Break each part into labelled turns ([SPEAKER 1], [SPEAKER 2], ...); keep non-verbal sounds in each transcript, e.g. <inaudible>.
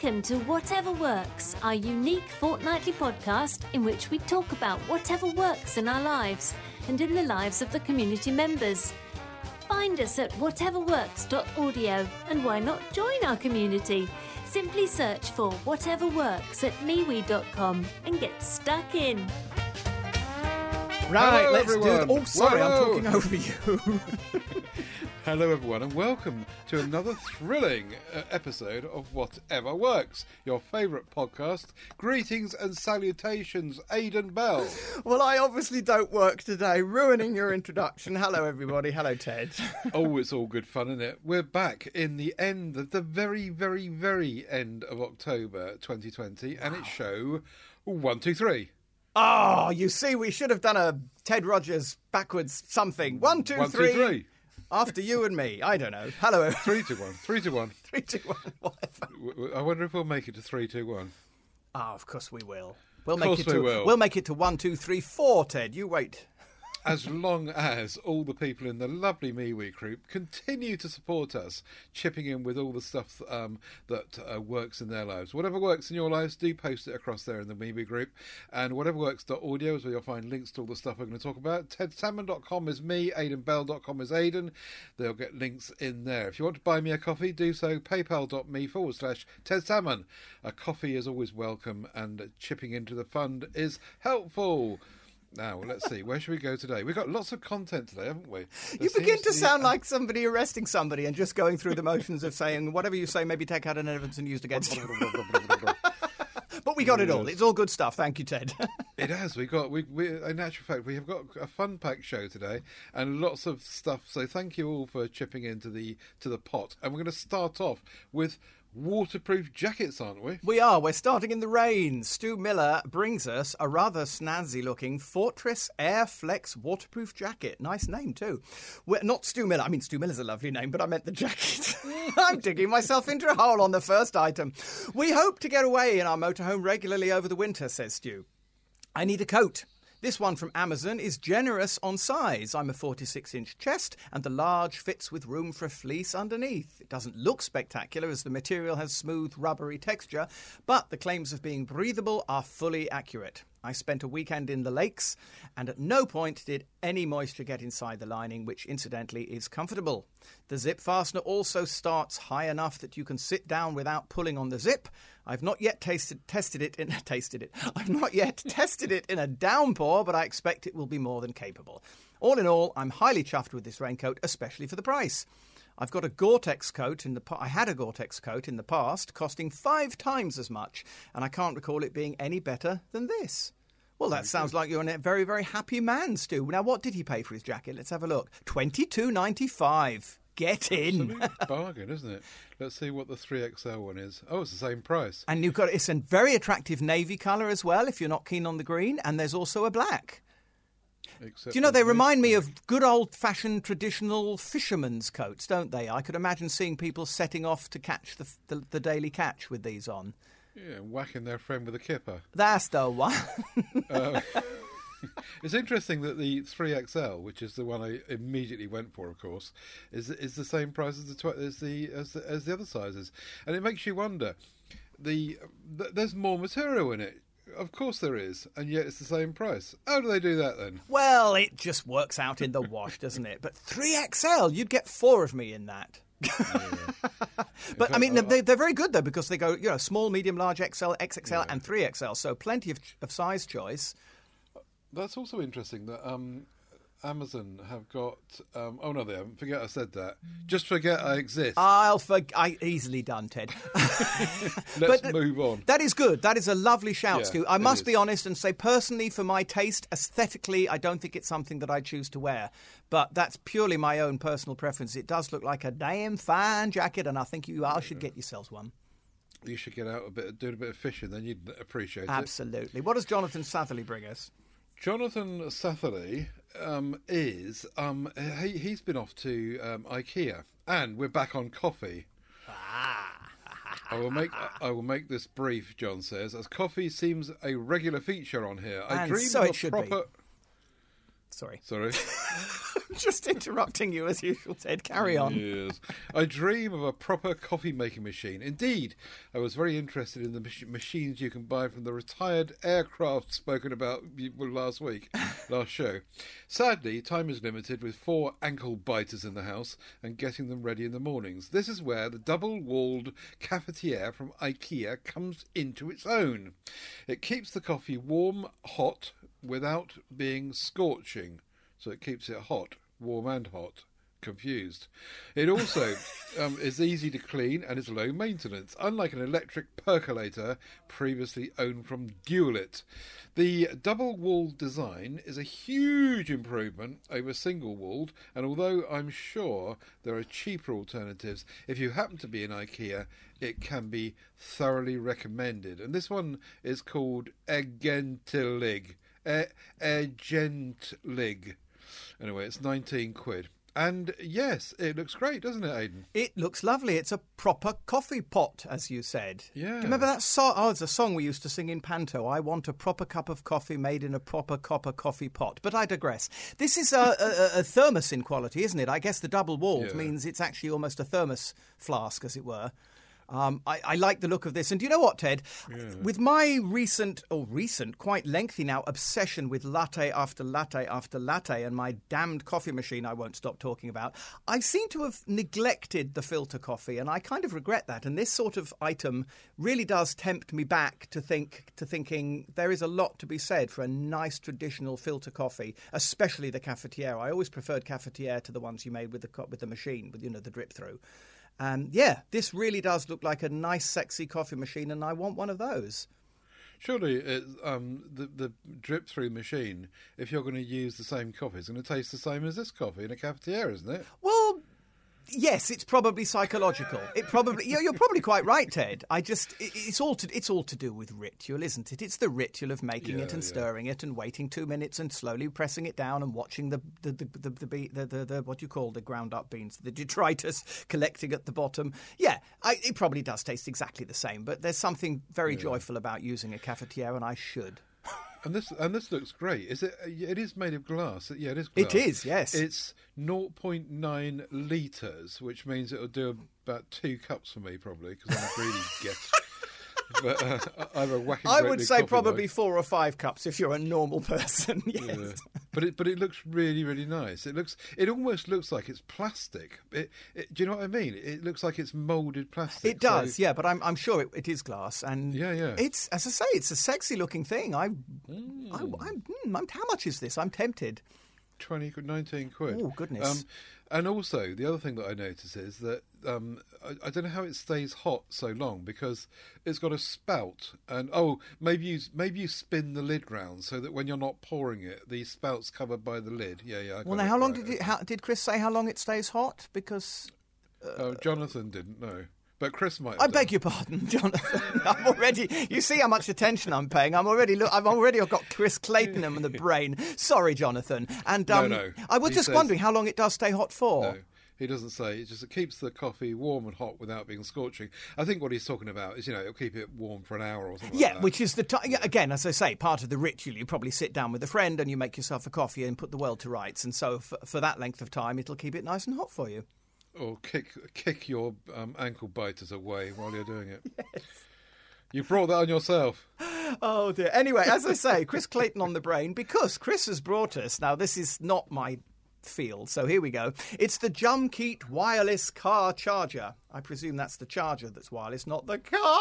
[SPEAKER 1] Welcome to Whatever Works, our unique fortnightly podcast in which we talk about whatever works in our lives and in the lives of the community members. Find us at whateverworks.audio and why not join our community? Simply search for Whatever Works at MeWe.com and get stuck in.
[SPEAKER 2] Right,
[SPEAKER 3] Hello,
[SPEAKER 2] let's do it. Oh, sorry, I'm talking over you. <laughs>
[SPEAKER 3] Hello, everyone, and welcome to another thrilling uh, episode of Whatever Works, your favourite podcast. Greetings and salutations, Aidan Bell. <laughs>
[SPEAKER 2] well, I obviously don't work today, ruining your introduction. Hello, everybody. Hello, Ted. <laughs>
[SPEAKER 3] oh, it's all good fun, isn't it? We're back in the end, the very, very, very end of October 2020, and it's show one, two, three.
[SPEAKER 2] Oh, you see, we should have done a Ted Rogers backwards something. One, two,
[SPEAKER 3] One, two,
[SPEAKER 2] three. After you and me. I don't know. Hello.
[SPEAKER 3] Three to one. Three to one. <laughs>
[SPEAKER 2] Three, two, one, whatever.
[SPEAKER 3] I wonder if we'll make it to three, two, one.
[SPEAKER 2] Ah, of course we will. We'll
[SPEAKER 3] Of
[SPEAKER 2] make
[SPEAKER 3] course
[SPEAKER 2] it
[SPEAKER 3] we
[SPEAKER 2] to
[SPEAKER 3] will.
[SPEAKER 2] we'll make it to one, two, three, four, Ted. You wait.
[SPEAKER 3] As long as all the people in the lovely MeWe group continue to support us, chipping in with all the stuff um, that uh, works in their lives. Whatever works in your lives, do post it across there in the MeWe group. And whateverworks.audio is where you'll find links to all the stuff we're going to talk about. TedSalmon.com is me, AidanBell.com is Aidan. They'll get links in there. If you want to buy me a coffee, do so. PayPal.me forward slash Ted Salmon. A coffee is always welcome, and chipping into the fund is helpful. Now, well, let's see. Where should we go today? We've got lots of content today, haven't we? There
[SPEAKER 2] You begin to sound like somebody arresting somebody and just going through the motions of saying whatever you say, maybe take out an evidence and used against you. <laughs> But we got it all. It's all good stuff. Thank you, Ted. <laughs>
[SPEAKER 3] It has. We got. We, we. In actual fact, we have got a fun packed show today and lots of stuff. So thank you all for chipping into the to the pot. And we're going to start off with waterproof jackets, aren't we?
[SPEAKER 2] We are. We're starting in the rain. Stu Miller brings us a rather snazzy looking Fortress Air Flex waterproof jacket. Nice name, too. We're, not Stu Miller. I mean, Stu Miller's a lovely name, but I meant the jacket. <laughs> I'm digging myself into a hole on the first item. We hope to get away in our motorhome regularly over the winter, says Stu. I need a coat. This one from Amazon is generous on size. I'm a 46 inch chest, and the large fits with room for a fleece underneath. It doesn't look spectacular as the material has smooth, rubbery texture, but the claims of being breathable are fully accurate. I spent a weekend in the lakes, and at no point did any moisture get inside the lining, which incidentally is comfortable. The zip fastener also starts high enough that you can sit down without pulling on the zip. I've not yet tasted tested it in <laughs> tasted it. I've not yet <laughs> tested it in a downpour, but I expect it will be more than capable. All in all, I'm highly chuffed with this raincoat, especially for the price. I've got a Gore-Tex coat in the pa- I had a Gore-Tex coat in the past costing 5 times as much, and I can't recall it being any better than this. Well, that sounds like you're a very, very happy man, Stu. Now, what did he pay for his jacket? Let's have a look. Twenty-two ninety-five. Get in. <laughs>
[SPEAKER 3] Bargain, isn't it? Let's see what the three XL one is. Oh, it's the same price.
[SPEAKER 2] And you've got it's a very attractive navy colour as well. If you're not keen on the green, and there's also a black.
[SPEAKER 3] Except
[SPEAKER 2] Do you know they remind me of good old-fashioned traditional fishermen's coats, don't they? I could imagine seeing people setting off to catch the the, the daily catch with these on.
[SPEAKER 3] Yeah, whacking their friend with a kipper.
[SPEAKER 2] That's the one.
[SPEAKER 3] Um, <laughs> <laughs> it's interesting that the 3XL, which is the one I immediately went for, of course, is is the same price as the tw- as the as the, as the other sizes, and it makes you wonder. The th- there's more material in it, of course there is, and yet it's the same price. How do they do that then?
[SPEAKER 2] well, it just works out in the wash, <laughs> doesn't it? But three XL, you'd get four of me in that. <laughs> but I mean, they, they're very good though because they go, you know, small, medium, large, XL, XXL, and 3XL. So plenty of, of size choice.
[SPEAKER 3] That's also interesting that um, Amazon have got. Um, oh no, they haven't. Forget I said that. Just forget I exist.
[SPEAKER 2] I'll for I easily done, Ted. <laughs>
[SPEAKER 3] Let's
[SPEAKER 2] but-
[SPEAKER 3] move on.
[SPEAKER 2] That is good. That is a lovely shout,
[SPEAKER 3] Yeah,
[SPEAKER 2] Stu. I must be honest and say, personally, for my taste, aesthetically, I don't think it's something that I choose to wear. But that's purely my own personal preference. It does look like a damn fine jacket, and I think you all should get yourselves one.
[SPEAKER 3] You should get out a bit, doing a bit of fishing, then you'd appreciate it.
[SPEAKER 2] Absolutely. What does Jonathan Satherley bring us?
[SPEAKER 3] Jonathan Satherley um, is um, he, he's been off to um, IKEA, and we're back on coffee. I will make I will make this brief. John says, as coffee seems a regular feature on here. I
[SPEAKER 2] And
[SPEAKER 3] dreamed
[SPEAKER 2] so
[SPEAKER 3] of
[SPEAKER 2] should be. Sorry.
[SPEAKER 3] Sorry. <laughs>
[SPEAKER 2] Just interrupting you as usual, Ted. Carry on.
[SPEAKER 3] Yes. I dream of a proper coffee making machine. Indeed, I was very interested in the mach- machines you can buy from the retired aircraft spoken about last week, <laughs> last show. Sadly, time is limited with four ankle biters in the house and getting them ready in the mornings. This is where the double walled cafetiere from IKEA comes into its own. It keeps the coffee warm, hot, without being scorching. So it keeps it hot, warm and hot confused. It also <laughs> um, is easy to clean and is low maintenance, unlike an electric percolator previously owned from Dualit. The double walled design is a huge improvement over single walled, and although I'm sure there are cheaper alternatives, if you happen to be in IKEA, it can be thoroughly recommended. And this one is called Egentilig. Egentlig. Anyway, it's 19 quid. And yes, it looks great, doesn't it, Aidan?
[SPEAKER 2] It looks lovely. It's a proper coffee pot, as you said.
[SPEAKER 3] Yeah.
[SPEAKER 2] Do you remember that song? Oh, it's a song we used to sing in Panto. I want a proper cup of coffee made in a proper copper coffee pot. But I digress. This is a, a, a thermos in quality, isn't it? I guess the double walled
[SPEAKER 3] Yeah.
[SPEAKER 2] means it's actually almost a thermos flask, as it were. Um, I, I like the look of this. And do you know what, Ted? With my recent, or recent, quite lengthy now, obsession with latte after latte after latte and my damned coffee machine I won't stop talking about, I seem to have neglected the filter coffee and I kind of regret that. And this sort of item really does tempt me back to think to thinking there is a lot to be said for a nice traditional filter coffee, especially the cafetiere. I always preferred cafetiere to the ones you made with the with the machine, with you know the drip through. Um, yeah, this really does look like a nice, sexy coffee machine, and I want one of those.
[SPEAKER 3] Surely, it, um, the the drip through machine, if you're going to use the same coffee, it's going to taste the same as this coffee in a cafetiere, isn't it?
[SPEAKER 2] Well, yes, it's probably psychological. It probably you're, you're probably quite right, Ted. I just it, it's all to it's all to do with ritual, isn't it? It's the ritual of making it and
[SPEAKER 3] yeah.
[SPEAKER 2] stirring it and waiting two minutes and slowly pressing it down and watching the the the the, the, the, the, the what do you call the ground up beans, the detritus <laughs> collecting at the bottom. Yeah, I, it probably does taste exactly the same, but there's something very joyful about using a cafetiere, and I should.
[SPEAKER 3] And this and this looks great. Is it? It is made of glass. Yeah, it is. Glass.
[SPEAKER 2] It is, yes.
[SPEAKER 3] It's 0.9 liters, which means it'll do about two cups for me probably because I'm a greedy git. <laughs> But uh, I'm a.
[SPEAKER 2] I would say probably four or five cups if you're a normal person. <laughs> yes.
[SPEAKER 3] Yeah. But it but it looks really really nice. It looks it almost looks like it's plastic. It, it, do you know what I mean? It looks like it's molded plastic.
[SPEAKER 2] It does,
[SPEAKER 3] So-
[SPEAKER 2] yeah, but I'm, I'm sure it, it is glass, and
[SPEAKER 3] Yeah, yeah.
[SPEAKER 2] it's as I say, it's a sexy looking thing. I, I, I'm, mm, I'm, how much is this? I'm tempted.
[SPEAKER 3] 20 quid, 19 quid.
[SPEAKER 2] Oh, goodness.
[SPEAKER 3] Um, and also, the other thing that I notice is that um, I, I don't know how it stays hot so long because it's got a spout. And oh, maybe you maybe you spin the lid round so that when you're not pouring it, the spout's covered by the lid. Yeah, yeah. I
[SPEAKER 2] Well, now, how long
[SPEAKER 3] right.
[SPEAKER 2] did it, how, did Chris say how long it stays hot? Because
[SPEAKER 3] Oh, Jonathan didn't know, but Chris might.
[SPEAKER 2] I
[SPEAKER 3] done.
[SPEAKER 2] beg your pardon, <laughs> Jonathan. I'm already. You see how much attention I'm paying. I'm already. Look, I've already got Chris Clayton in the brain. Sorry, Jonathan. And
[SPEAKER 3] No,
[SPEAKER 2] um,
[SPEAKER 3] no.
[SPEAKER 2] I was
[SPEAKER 3] He
[SPEAKER 2] just
[SPEAKER 3] says-
[SPEAKER 2] wondering how long it does stay hot for.
[SPEAKER 3] No, he doesn't say. It just it keeps the coffee warm and hot without being scorching. I think what he's talking about is, you know, it'll keep it warm for an hour or something.
[SPEAKER 2] Yeah,
[SPEAKER 3] like
[SPEAKER 2] which is the time. Again, as I say, part of the ritual. You probably sit down with a friend and you make yourself a coffee and put the world to rights. And so, for, for that length of time, it'll keep it nice and hot for you.
[SPEAKER 3] Or kick kick your um, ankle biters away while you're doing it. <laughs> yes. You brought that on yourself.
[SPEAKER 2] Oh dear. Anyway, as I say, Chris Clayton on the brain because Chris has brought us. Now, this is not my field, so here we go. It's the Jumkeet wireless car charger. I presume that's the charger that's wireless, not the car.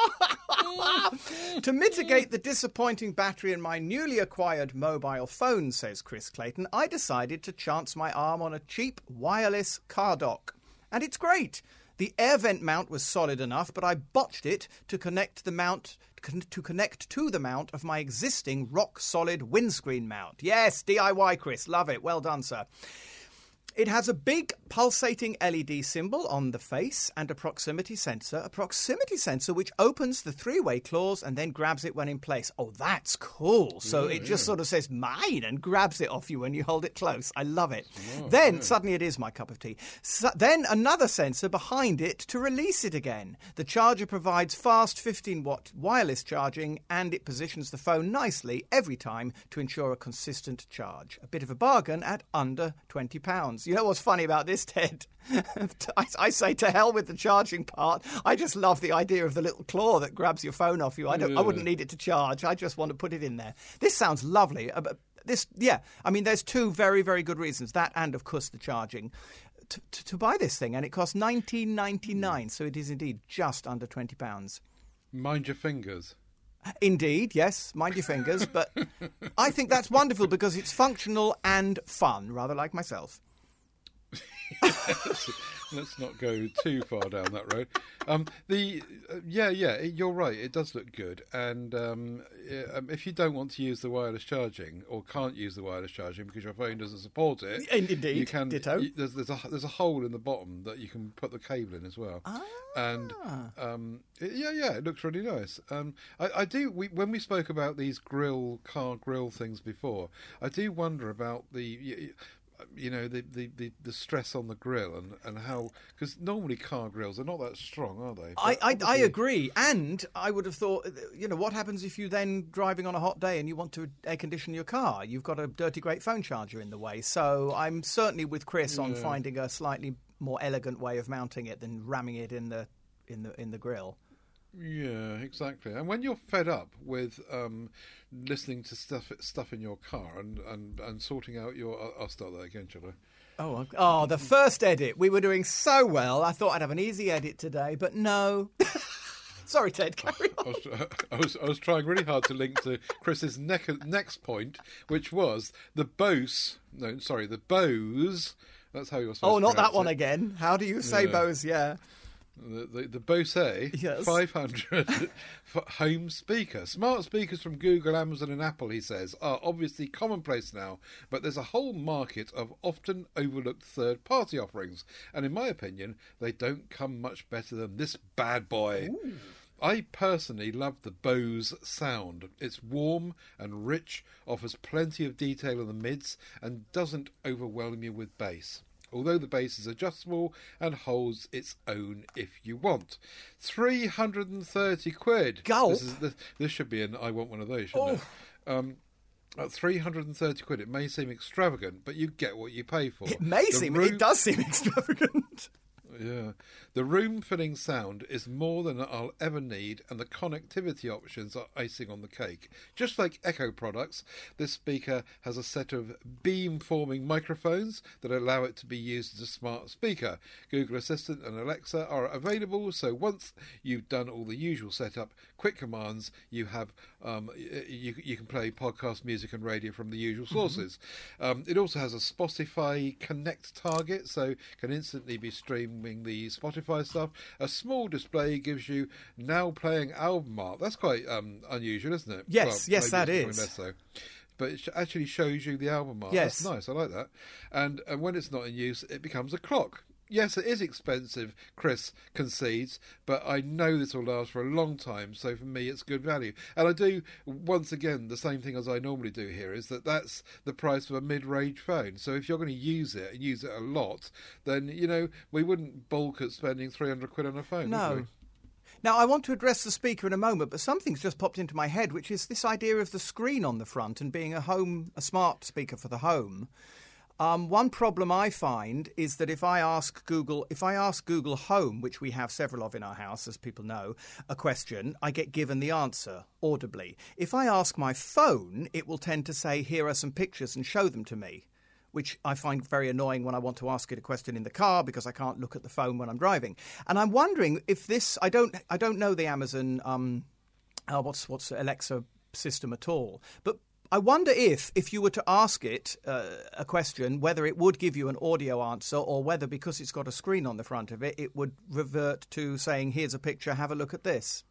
[SPEAKER 2] <laughs> to mitigate the disappointing battery in my newly acquired mobile phone, says Chris Clayton, I decided to chance my arm on a cheap wireless car dock. And it's great. The air vent mount was solid enough, but I botched it to connect the mount to connect to the mount of my existing rock solid windscreen mount. Yes, DIY, Chris. Love it. Well done, sir. It has a big pulsating LED symbol on the face and a proximity sensor. A proximity sensor which opens the three way claws and then grabs it when in place. Oh, that's cool. So it just mm. sort of says mine and grabs it off you when you hold it close. I love it. Mm, then suddenly it is my cup of tea. So, then another sensor behind it to release it again. The charger provides fast 15 watt wireless charging and it positions the phone nicely every time to ensure a consistent charge. A bit of a bargain at under £20. You know what's funny about this, Ted? <laughs> I, I say to hell with the charging part. I just love the idea of the little claw that grabs your phone off you. I, don't, I wouldn't need it to charge. I just want to put it in there. This sounds lovely. Uh, This, yeah, I mean, there's two very, very good reasons. That and, of course, the charging. To, to, to buy this thing, and it costs nineteen ninety nine, so it is indeed just under twenty pounds.
[SPEAKER 3] Mind your fingers.
[SPEAKER 2] Indeed, yes, mind your fingers, but I think that's wonderful because it's functional and fun, rather like myself. <laughs>
[SPEAKER 3] Let's not go too far down that road. Um, the uh, yeah, yeah, it- you're right. It does look good, and um, yeah, um, if you don't want to use the wireless charging or can't use the wireless charging because your phone doesn't support it,
[SPEAKER 2] In- indeed,
[SPEAKER 3] you can.
[SPEAKER 2] ditto.
[SPEAKER 3] you- there's there's a there's a hole in the bottom that you can put the cable in as well. And
[SPEAKER 2] Ah.
[SPEAKER 3] um, it- yeah, yeah, it looks really nice. Um, I, I do. We, when we spoke about these grill car grill things before, I do wonder about the. You know the, the, the, the stress on the grill and, and how because normally car grills are not that strong, are they?
[SPEAKER 2] I,
[SPEAKER 3] But
[SPEAKER 2] I, I
[SPEAKER 3] obviously-
[SPEAKER 2] agree, and I would have thought, you know, what happens if you then driving on a hot day and you want to air condition your car? You've got a dirty great phone charger in the way. So I'm certainly with Chris on finding a slightly more elegant way of mounting it than ramming it in the in the in the grill.
[SPEAKER 3] Yeah, exactly. And when you're fed up with um, listening to stuff stuff in your car and, and, and sorting out your, I'll- start that again, shall I?
[SPEAKER 2] Oh, oh, the first edit. We were doing so well. I thought I'd have an easy edit today, but no. <laughs> Sorry, Ted. <laughs> Carry on.
[SPEAKER 3] I was, <laughs> I was I was trying really hard to link to Chris's neck, next point, which was the Bose. No, sorry, the Bose. That's how you're supposed
[SPEAKER 2] Oh, not that one
[SPEAKER 3] it.
[SPEAKER 2] again. How do you say
[SPEAKER 3] Yeah.
[SPEAKER 2] Bose? Yeah.
[SPEAKER 3] The, the, the Bose
[SPEAKER 2] Yes.
[SPEAKER 3] 500 <laughs> for home speaker. Smart speakers from Google, Amazon, and Apple, he says, are obviously commonplace now, but there's a whole market of often overlooked third party offerings, and in my opinion, they don't come much better than this bad boy. I personally love the Bose sound. It's warm and rich, offers plenty of detail in the mids, and doesn't overwhelm you with bass. Although the base is adjustable and holds its own if you want. 330 quid.
[SPEAKER 2] Gulp.
[SPEAKER 3] This, is, this, this should be an I want one of those, shouldn't it? Um, at 330 quid, it may seem extravagant, but you get what you pay for.
[SPEAKER 2] It may
[SPEAKER 3] The
[SPEAKER 2] seem,
[SPEAKER 3] room-
[SPEAKER 2] it does seem <laughs> extravagant.
[SPEAKER 3] Yeah. The room filling sound is more than I'll ever need, and the connectivity options are icing on the cake. Just like Echo products, this speaker has a set of beam forming microphones that allow it to be used as a smart speaker. Google Assistant and Alexa are available, so once you've done all the usual setup, quick commands, you have um, you, you can play podcast, music, and radio from the usual sources. Um, it also has a Spotify Connect target, so can instantly be streaming the Spotify stuff. A small display gives you now playing album art. That's quite um, unusual, isn't it?
[SPEAKER 2] Yes, yes,
[SPEAKER 3] maybe
[SPEAKER 2] that is.
[SPEAKER 3] less so. But it actually shows you the album art.
[SPEAKER 2] Yes.
[SPEAKER 3] That's nice. I like that. And, and when it's not in use, it becomes a clock. Yes, it is expensive, Chris concedes, but I know this will last for a long time, so for me it's good value. And I do, once again, the same thing as I normally do here, is that that's the price of a mid-range phone. So if you're going to use it, and use it a lot, then, you know, we wouldn't balk at spending 300 quid on a phone, would
[SPEAKER 2] No.
[SPEAKER 3] we?
[SPEAKER 2] Now, I want to address the speaker in a moment, but something's just popped into my head, which is this idea of the screen on the front and being a home, a smart speaker for the home. Um, one problem I find is that if I ask Google, if I ask Google Home, which we have several of in our house, as people know, a question, I get given the answer audibly. If I ask my phone, it will tend to say, "Here are some pictures," and show them to me which I find very annoying when I want to ask it a question in the car because I can't look at the phone when I'm driving. And I'm wondering if this I don't I don't know the Amazon um uh, what's what's Alexa system at all, but I wonder if, if you were to ask it uh, a question, whether it would give you an audio answer or whether, because it's got a screen on the front of it, it would revert to saying, "Here's a picture. Have a look at this."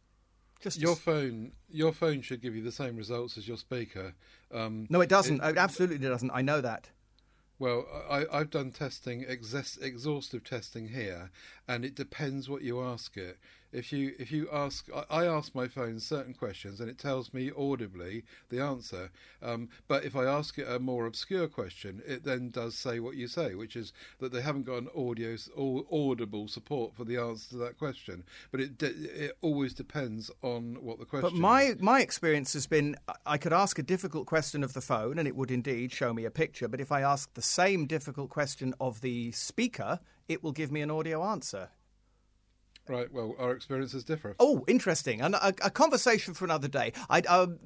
[SPEAKER 2] Just
[SPEAKER 3] Your phone, your phone should give you the same results as your speaker. Um,
[SPEAKER 2] no, it doesn't. It absolutely doesn't. I know that.
[SPEAKER 3] Well, I, I've done testing, exhaustive testing here, and it depends what you ask it. If you if you ask, I, I ask my phone certain questions, and it tells me audibly the answer. Um, but if I ask it a more obscure question, it then does say what you say, which is that they haven't got an audio or audible support for the answer to that question. But it it always depends on what the question.
[SPEAKER 2] But my
[SPEAKER 3] is.
[SPEAKER 2] my experience has been I could ask a difficult question of the phone and it would indeed show me a picture. But if I ask the same difficult question of the speaker, it will give me an audio answer.
[SPEAKER 3] Right. Well, our experiences differ.
[SPEAKER 2] Oh, interesting. And a, a conversation for another day. I,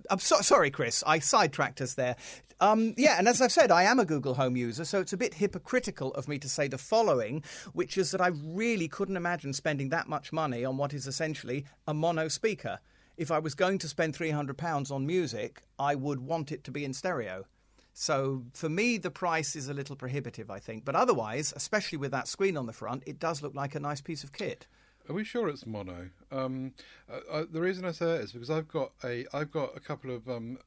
[SPEAKER 2] I'm so, sorry, Chris. I sidetracked us there. Um, yeah, and as I've said, I am a Google Home user, so it's a bit hypocritical of me to say the following, which is that I really couldn't imagine spending that much money on what is essentially a mono speaker. If I was going to spend £300 on music, I would want it to be in stereo. So for me, the price is a little prohibitive, I think. But otherwise, especially with that screen on the front, it does look like a nice piece of kit.
[SPEAKER 3] Are we sure it's mono? Um, uh, uh, the reason I say that is because I've got a I've got a couple of um,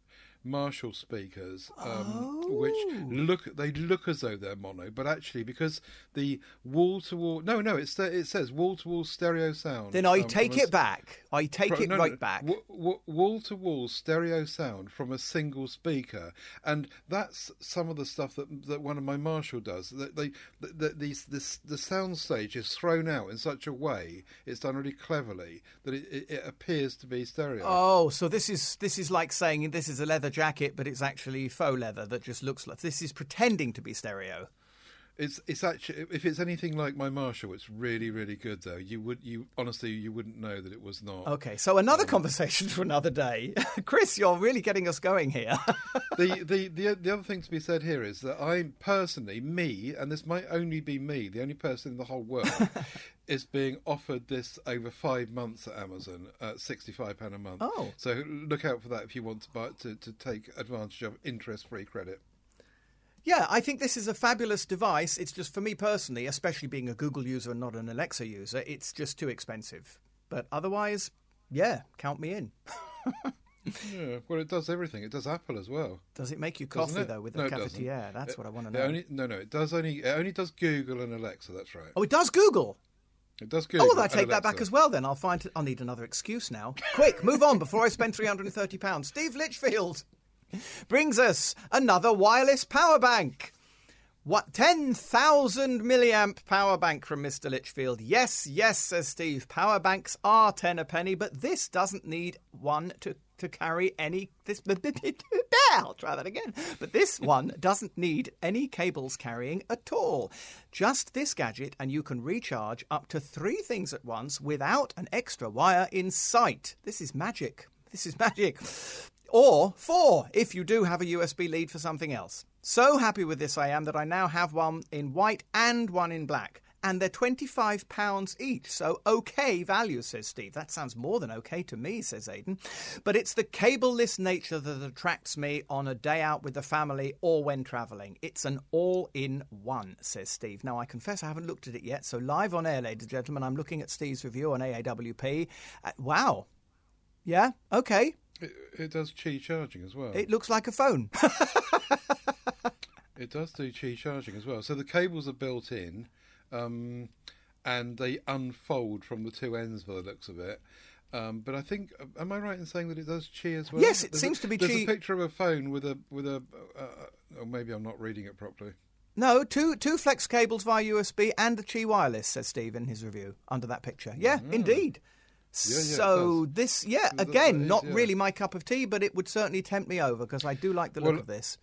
[SPEAKER 3] Marshall speakers, um, which look they look as though they're mono, but actually because the wall to wall no no it's it says wall to wall stereo sound.
[SPEAKER 2] Then I
[SPEAKER 3] um,
[SPEAKER 2] take
[SPEAKER 3] from a
[SPEAKER 2] it back. I take
[SPEAKER 3] Fro-
[SPEAKER 2] it
[SPEAKER 3] no,
[SPEAKER 2] right
[SPEAKER 3] no,
[SPEAKER 2] back.
[SPEAKER 3] Wall to wall stereo sound from a single speaker, and that's some of the stuff that that one of my Marshall does. That they that these this the sound stage is thrown out in such a way, it's done really cleverly that it, it, it appears to be stereo.
[SPEAKER 2] Oh, so this is this is like saying this is a leather jacket, but it's actually faux leather that just looks like this is pretending to be stereo.
[SPEAKER 3] It's it's actually if it's anything like my Marshall, it's really really good though. You would you honestly you wouldn't know that it was not.
[SPEAKER 2] Okay, so another um, conversation <laughs> for another day. <laughs> Chris, you're really getting us going here. <laughs>
[SPEAKER 3] the, the the the other thing to be said here is that I personally, me, and this might only be me, the only person in the whole world, is being offered this over five months at Amazon at sixty five pound a month.
[SPEAKER 2] Oh.
[SPEAKER 3] so look out for that if you want to buy to, to take advantage of interest free credit.
[SPEAKER 2] Yeah, I think this is a fabulous device. It's just for me personally, especially being a Google user and not an Alexa user, it's just too expensive. But otherwise, yeah, count me in. <laughs>
[SPEAKER 3] Yeah, well, it does everything. It does Apple as well.
[SPEAKER 2] Does it make you coffee though with the
[SPEAKER 3] No, it doesn't.
[SPEAKER 2] cafetiere? That's what I want to know.
[SPEAKER 3] only, no, no, it does only it only does Google and Alexa. That's right.
[SPEAKER 2] Oh, it does Google.
[SPEAKER 3] It does Google.
[SPEAKER 2] Oh, well, I take that back as well. Then I'll find. I'll need another excuse now. Quick, move on before I spend three hundred and thirty pounds. Steve Litchfield brings us another wireless power bank. What ten thousand milliamp power bank from Mister Litchfield? Yes, yes, says Steve. Power banks are ten a penny, but this doesn't need one to to carry any. This <laughs> I'll try that again. But this <laughs> one doesn't need any cables carrying at all. Just this gadget, and you can recharge up to three things at once without an extra wire in sight. This is magic. This is magic. Or four, if you do have a USB lead for something else. So happy with this I am that I now have one in white and one in black. And they're £25 each, so okay value, says Steve. That sounds more than okay to me, says Aidan. But it's the cableless nature that attracts me on a day out with the family or when travelling. It's an all in one, says Steve. Now, I confess I haven't looked at it yet, so live on air, ladies and gentlemen, I'm looking at Steve's review on AAWP. Uh, wow. Yeah, okay.
[SPEAKER 3] It, it does Qi charging as well.
[SPEAKER 2] It looks like a phone. <laughs>
[SPEAKER 3] It does do Qi charging as well. So the cables are built in, um, and they unfold from the two ends by the looks of it. Um, but I think, am I right in saying that it does Qi as well?
[SPEAKER 2] Yes, it
[SPEAKER 3] There's
[SPEAKER 2] seems
[SPEAKER 3] a,
[SPEAKER 2] to be
[SPEAKER 3] There's
[SPEAKER 2] Qi.
[SPEAKER 3] a picture of a phone with a with a, uh, uh, or maybe I'm not reading it properly.
[SPEAKER 2] No, two two flex cables via USB and a Qi wireless, says Steve in his review under that picture. Yeah, indeed.
[SPEAKER 3] Yeah, yeah,
[SPEAKER 2] so this, yeah, again,
[SPEAKER 3] is,
[SPEAKER 2] not
[SPEAKER 3] yeah.
[SPEAKER 2] really my cup of tea, but it would certainly tempt me over because I do like the look of this.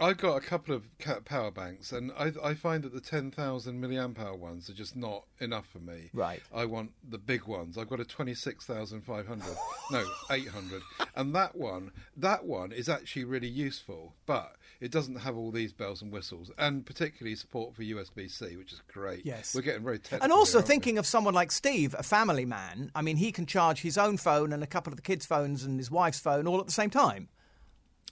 [SPEAKER 3] I've got a couple of power banks, and I, I find that the 10,000 milliamp hour ones are just not enough for me.
[SPEAKER 2] Right.
[SPEAKER 3] I want the big ones. I've got a 26,500. no, 800. And that one, that one is actually really useful, but it doesn't have all these bells and whistles, and particularly support for USB C, which is great.
[SPEAKER 2] Yes.
[SPEAKER 3] We're getting very technical.
[SPEAKER 2] And also
[SPEAKER 3] here, aren't we?
[SPEAKER 2] thinking of someone like Steve, a family man. I mean, he can charge his own phone and a couple of the kids' phones and his wife's phone all at the same time.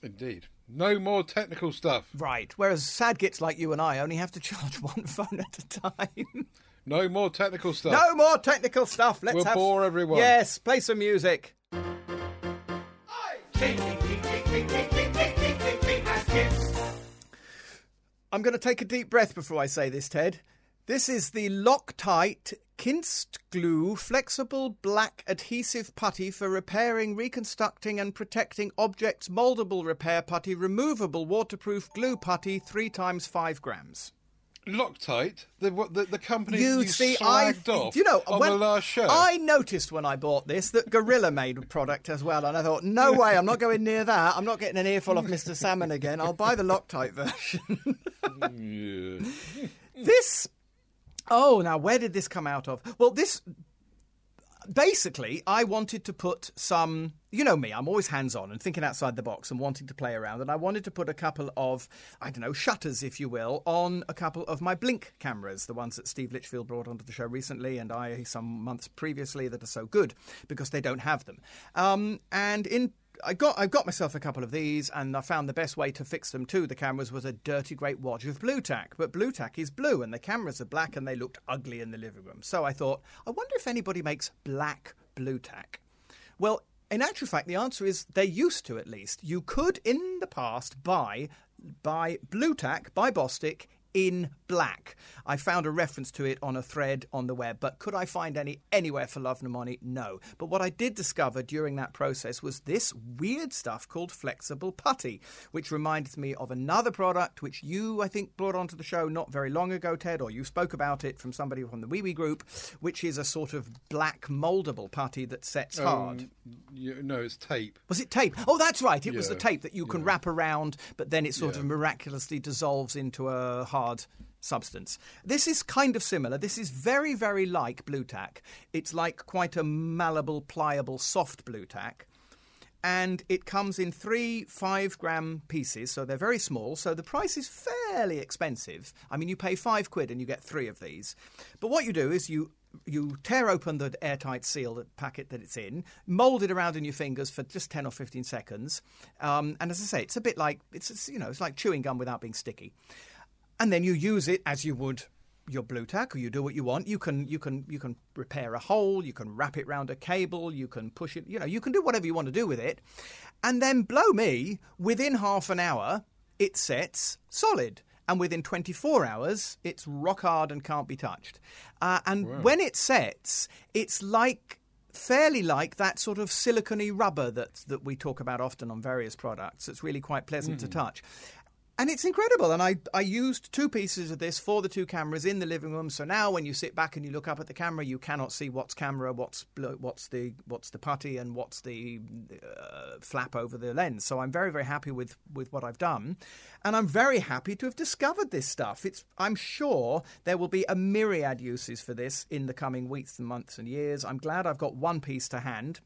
[SPEAKER 3] Indeed. No more technical stuff.
[SPEAKER 2] Right. Whereas sad gits like you and I only have to charge <laughs> one phone at a time.
[SPEAKER 3] No more technical stuff.
[SPEAKER 2] no more technical stuff. Let's
[SPEAKER 3] We'll
[SPEAKER 2] have
[SPEAKER 3] bore everyone.
[SPEAKER 2] Yes, play some music. I'm going to take a deep breath before I say this, Ted. This is the Loctite Kinst Glue Flexible Black Adhesive Putty for repairing, reconstructing, and protecting objects. Moldable repair putty, removable waterproof glue putty, three times five grams.
[SPEAKER 3] Loctite, the what the, the company
[SPEAKER 2] You,
[SPEAKER 3] you
[SPEAKER 2] see, I
[SPEAKER 3] off
[SPEAKER 2] you know
[SPEAKER 3] on
[SPEAKER 2] when
[SPEAKER 3] the last show.
[SPEAKER 2] I noticed when I bought this that Gorilla made a product as well, and I thought, no <laughs> way, I'm not going near that. I'm not getting an earful of Mr. Salmon again. I'll buy the Loctite version. <laughs> This oh now where did this come out of well this basically i wanted to put some you know me i'm always hands on and thinking outside the box and wanting to play around and i wanted to put a couple of i don't know shutters if you will on a couple of my blink cameras the ones that steve litchfield brought onto the show recently and i some months previously that are so good because they don't have them. Um, and in I got I got myself a couple of these, and I found the best way to fix them to the cameras was a dirty great wad of Blu Tack. But Blu Tack is blue, and the cameras are black, and they looked ugly in the living room. So I thought, I wonder if anybody makes black Blu Tack. Well, in actual fact, the answer is they used to at least. You could, in the past, buy buy Blu Tack by Bostik in black. I found a reference to it on a thread on the web, but could I find any anywhere for love nor money? No. But what I did discover during that process was this weird stuff called flexible putty, which reminds me of another product which you, I think, brought onto the show not very long ago, Ted, or you spoke about it from somebody from the Wee Wee group, which is a sort of black moldable putty that sets hard.
[SPEAKER 3] Um, you, no, it's tape.
[SPEAKER 2] Was it tape? Oh, that's right. It was the tape that you can
[SPEAKER 3] yeah.
[SPEAKER 2] wrap around, but then it sort of miraculously dissolves into a hard substance. This is kind of similar. This is very, very like Blu Tack. It's like quite a malleable, pliable, soft Blu Tack. And it comes in three five gram pieces, so they're very small. So the price is fairly expensive. I mean, you pay five quid and you get three of these. But what you do is you you tear open the airtight seal the packet that it's in, mold it around in your fingers for just ten or fifteen seconds, um, and as I say, it's a bit like it's, you know it's like chewing gum without being sticky, and then you use it as you would your Blu Tack, or you do what you want. You can you can you can repair a hole, you can wrap it round a cable, you can push it, you know, you can do whatever you want to do with it, and then blow me within half an hour it sets solid. And within 24 hours, it's rock hard and can't be touched. Uh, and when it sets, it's like fairly like that sort of silicony rubber that that we talk about often on various products. It's really quite pleasant to touch. And it's incredible. And I, I used two pieces of this for the two cameras in the living room. So now when you sit back and you look up at the camera, you cannot see what's camera, what's what's the what's the putty, and what's the uh, flap over the lens. So I'm very very happy with with what I've done, and I'm very happy to have discovered this stuff. It's I'm sure there will be a myriad uses for this in the coming weeks and months and years. I'm glad I've got one piece to hand.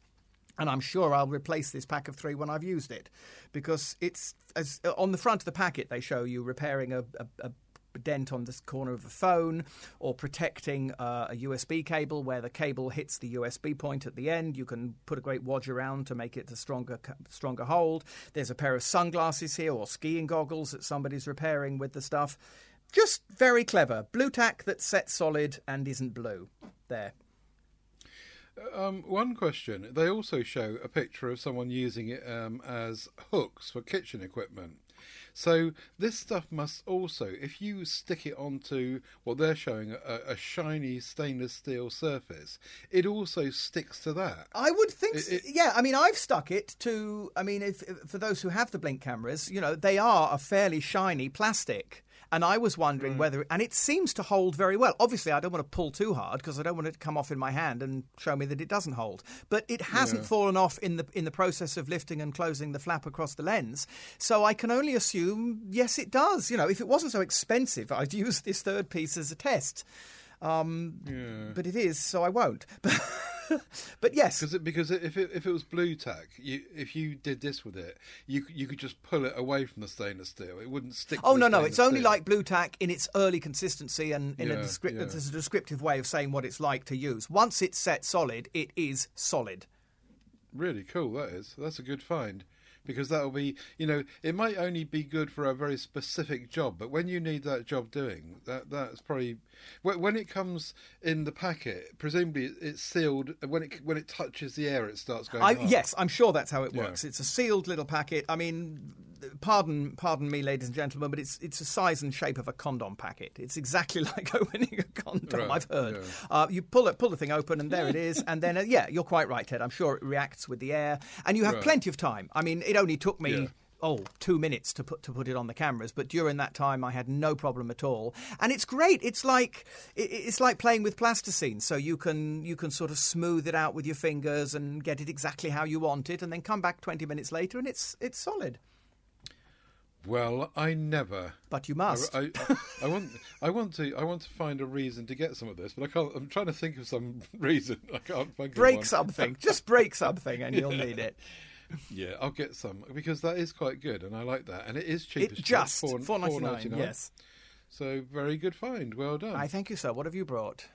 [SPEAKER 2] And I'm sure I'll replace this pack of three when I've used it, because it's as on the front of the packet they show you repairing a, a, a dent on the corner of the phone, or protecting uh, a USB cable where the cable hits the USB point at the end. You can put a great wadge around to make it a stronger stronger hold. There's a pair of sunglasses here or skiing goggles that somebody's repairing with the stuff. Just very clever. Blu Tack that's set solid and isn't blue. There.
[SPEAKER 3] Um, one question. They also show a picture of someone using it um, as hooks for kitchen equipment. So this stuff must also, if you stick it onto what they're showing, a, a shiny stainless steel surface, it also sticks to that.
[SPEAKER 2] I would think,
[SPEAKER 3] It- it-
[SPEAKER 2] yeah. I mean, I've stuck it to. I mean, if- for those who have the blink cameras, you know, they are a fairly shiny plastic. And I was wondering whether, and it seems to hold very well. Obviously, I don't want to pull too hard because I don't want it to come off in my hand and show me that it doesn't hold. But it hasn't fallen off in the in the process of lifting and closing the flap across the lens. So I can only assume, yes, it does. You know, if it wasn't so expensive, I'd <laughs> use this third piece as a test. Um, But it is, so I won't. <laughs> <laughs> But, yes,
[SPEAKER 3] Because it, because if it, if it was Blu Tack, you, if you did this with it, you you could just pull it away from the stainless steel. It wouldn't stick. Oh, to
[SPEAKER 2] Oh no, no, it's only
[SPEAKER 3] steel.
[SPEAKER 2] like Blu Tack in its early consistency and in a
[SPEAKER 3] Yeah,
[SPEAKER 2] descript-
[SPEAKER 3] yeah.
[SPEAKER 2] there's a descriptive way of saying what it's like to use. Once it's set solid, it is solid.
[SPEAKER 3] Really cool. That is. That's a good find. Because that'll be, you know, it might only be good for a very specific job, but when you need that job doing, that that's probably when, it comes in the packet. Presumably, it's sealed. When it when it touches the air, it starts going.
[SPEAKER 2] I, yes, I'm sure that's how it
[SPEAKER 3] Yeah.
[SPEAKER 2] works. It's a sealed little packet. I mean, pardon, pardon me, ladies and gentlemen, but it's it's a size and shape of a condom packet. It's exactly <laughs> like opening a condom.
[SPEAKER 3] Right,
[SPEAKER 2] I've heard.
[SPEAKER 3] yeah.
[SPEAKER 2] Uh, you pull it, pull the thing open, and there it is. And then, uh, yeah, you're quite right, Ted. I'm sure it reacts with the air, and you have
[SPEAKER 3] Right.
[SPEAKER 2] plenty of time. I mean, it only took me.
[SPEAKER 3] Yeah.
[SPEAKER 2] Oh, two minutes to put to put it on the cameras, but during that time I had no problem at all, and it's great. It's like it's like playing with plasticine, so you can you can sort of smooth it out with your fingers and get it exactly how you want it, and then come back twenty minutes later and it's it's solid.
[SPEAKER 3] Well, I never.
[SPEAKER 2] But you must.
[SPEAKER 3] I, I, I want. I want to. I want to find a reason to get some of this, but I can't. I'm trying to think of some <laughs> reason. I can't think
[SPEAKER 2] break something, <laughs> just break something, and you'll need it. <laughs>
[SPEAKER 3] Yeah, I'll get some because that is quite good, and I like that, and it is cheap.
[SPEAKER 2] It just
[SPEAKER 3] four
[SPEAKER 2] ninety nine. Yes,
[SPEAKER 3] So very good find. Well done.
[SPEAKER 2] I thank you, sir. What have you brought?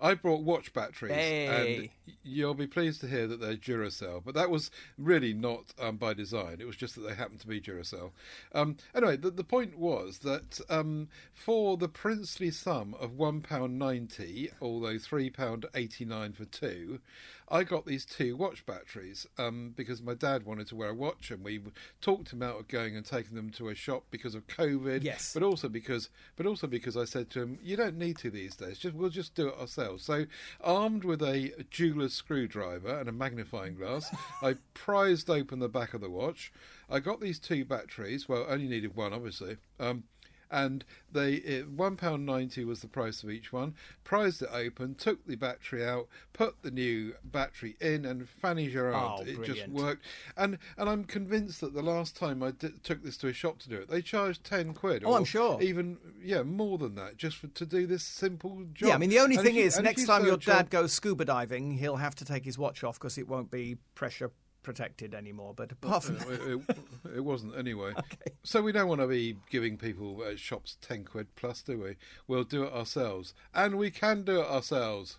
[SPEAKER 3] I brought watch batteries,
[SPEAKER 2] Hey.
[SPEAKER 3] and you'll be pleased to hear that they're Duracell. But that was really not um, by design. It was just that they happened to be Duracell. Um, anyway, the, the point was that um, for the princely sum of one pound ninety, although three pound eighty nine for two, I got these two watch batteries um, because my dad wanted to wear a watch, and we talked him out of going and taking them to a shop because of COVID.
[SPEAKER 2] Yes.
[SPEAKER 3] but also because, but also because I said to him, "You don't need to these days. Just we'll just do it ourselves." So, armed with a jeweler's screwdriver and a magnifying glass, <laughs> I prized open the back of the watch. I got these two batteries. Well, only needed one, obviously. Um, and they it, one pound ninety was the price of each one. Prized it open, took the battery out, put the new battery in, and Fanny Gerard,
[SPEAKER 2] Oh,
[SPEAKER 3] it just worked. And and I'm convinced that the last time I took this to a shop to do it, they charged ten quid.
[SPEAKER 2] Oh, I'm sure.
[SPEAKER 3] even yeah, more than that, just for, to do this simple job.
[SPEAKER 2] Yeah, I mean the only
[SPEAKER 3] And
[SPEAKER 2] thing
[SPEAKER 3] you-
[SPEAKER 2] is, next
[SPEAKER 3] you
[SPEAKER 2] time your dad goes scuba diving, he'll have to take his watch off because it won't be pressure protected anymore. But apart from uh, that,
[SPEAKER 3] it, it, it wasn't anyway. <laughs> So we don't want to be giving people at shops ten quid plus, do we? We'll do it ourselves, and we can do it ourselves.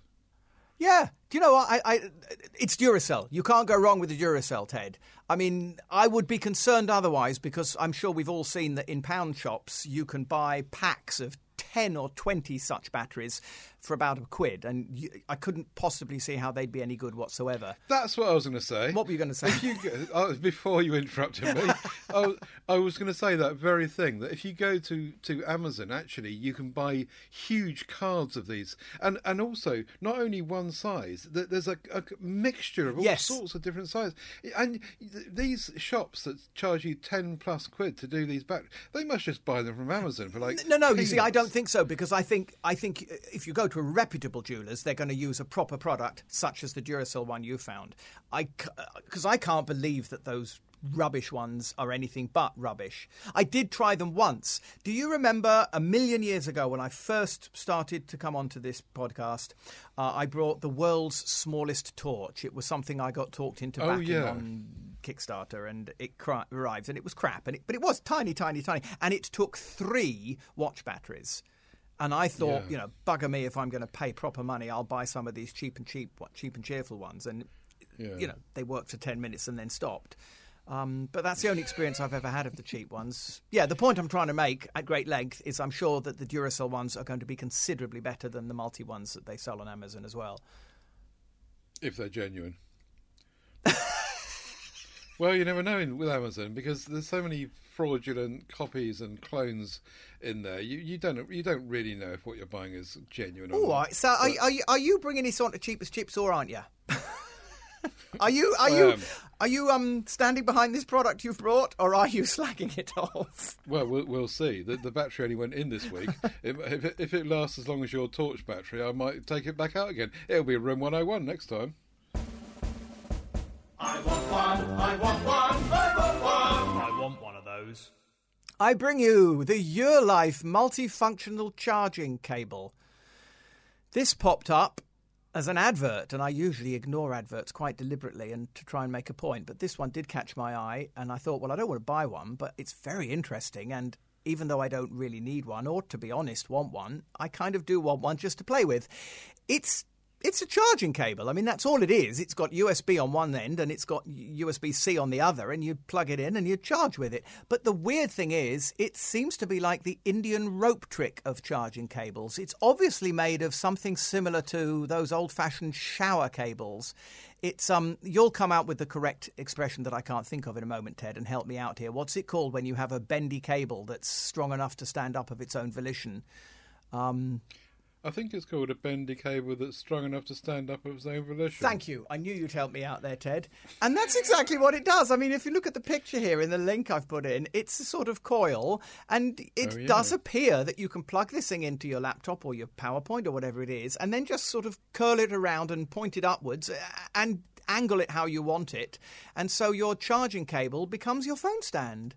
[SPEAKER 2] Yeah. Do you know what? I, I, it's Duracell. You can't go wrong with the Duracell, Ted. I mean, I would be concerned otherwise because I'm sure we've all seen that in pound shops you can buy packs of 10 or 20 such batteries for about a quid. And you, I couldn't possibly see how they'd be any good whatsoever.
[SPEAKER 3] That's what I was going to say.
[SPEAKER 2] What were you going to say?
[SPEAKER 3] You uh, before you interrupted me, <laughs> I, was- I was going to say that very thing. That if you go to, to Amazon, actually, you can buy huge cards of these, and and also not only one size. There's a, a mixture of all
[SPEAKER 2] Yes.
[SPEAKER 3] sorts of different sizes, and these shops that charge you ten plus quid to do these back, they must just buy them from Amazon for like
[SPEAKER 2] No, no. You see, I don't think so because I think I think if you go to a reputable jewelers, they're going to use a proper product such as the Duracell one you found. I because I can't believe that those rubbish ones are anything but rubbish. I did try them once. Do you remember a million years ago when I first started to come onto this podcast? Uh, I brought the world's smallest torch. It was something I got talked into
[SPEAKER 3] Oh,
[SPEAKER 2] backing
[SPEAKER 3] yeah.
[SPEAKER 2] on Kickstarter, and it cra- arrived, and it was crap, and it, but it was tiny, tiny, tiny, and it took three watch batteries. And I thought,
[SPEAKER 3] Yeah.
[SPEAKER 2] you know, bugger me if I'm going to pay proper money, I'll buy some of these cheap and cheap, what, cheap and cheerful ones, and
[SPEAKER 3] Yeah.
[SPEAKER 2] you know, they worked for ten minutes and then stopped. Um, but that's the only experience I've ever had of the cheap ones. Yeah, the point I'm trying to make at great length is I'm sure that the Duracell ones are going to be considerably better than the multi ones that they sell on Amazon as well.
[SPEAKER 3] if they're genuine. <laughs> well, you never know with Amazon because there's so many fraudulent copies and clones in there. You you don't you don't really know if what you're buying is genuine. Or
[SPEAKER 2] All
[SPEAKER 3] not.
[SPEAKER 2] So, are, are, you, are you bringing this on to cheapest chips, or aren't <laughs> you? are you are
[SPEAKER 3] I
[SPEAKER 2] you
[SPEAKER 3] am.
[SPEAKER 2] are you um standing behind this product you've brought, or are you <laughs> slagging it off?
[SPEAKER 3] Well, we'll, we'll see. The, the battery only went in this week. <laughs> if, if, it, if it lasts as long as your torch battery, I might take it back out again. It'll be room 101 next time.
[SPEAKER 4] I want one, I want one, I want
[SPEAKER 5] those.
[SPEAKER 2] I bring you the Eurelife multifunctional charging cable. This popped up as an advert, and I usually ignore adverts quite deliberately and to try and make a point. But this one did catch my eye, and I thought, well, I don't want to buy one, but it's very interesting. And even though I don't really need one, or to be honest, want one, I kind of do want one just to play with. It's it's a charging cable. I mean, that's all it is. It's got USB on one end and it's got USB C on the other, and you plug it in and you charge with it. But the weird thing is, it seems to be like the Indian rope trick of charging cables. It's obviously made of something similar to those old fashioned shower cables. It's um you'll come out with the correct expression that I can't think of in a moment, Ted, and help me out here. What's it called when you have a bendy cable that's strong enough to stand up of its own volition? Um,
[SPEAKER 3] I think it's called a bendy cable that's strong enough to stand up of its own volition.
[SPEAKER 2] Thank you. I knew you'd help me out there, Ted. And that's exactly what it does. I mean, if you look at the picture here in the link I've put in, it's a sort of coil, and it
[SPEAKER 3] Oh, yeah.
[SPEAKER 2] does appear that you can plug this thing into your laptop or your PowerPoint or whatever it is, and then just sort of curl it around and point it upwards uh, and angle it how you want it. And so your charging cable becomes your phone stand.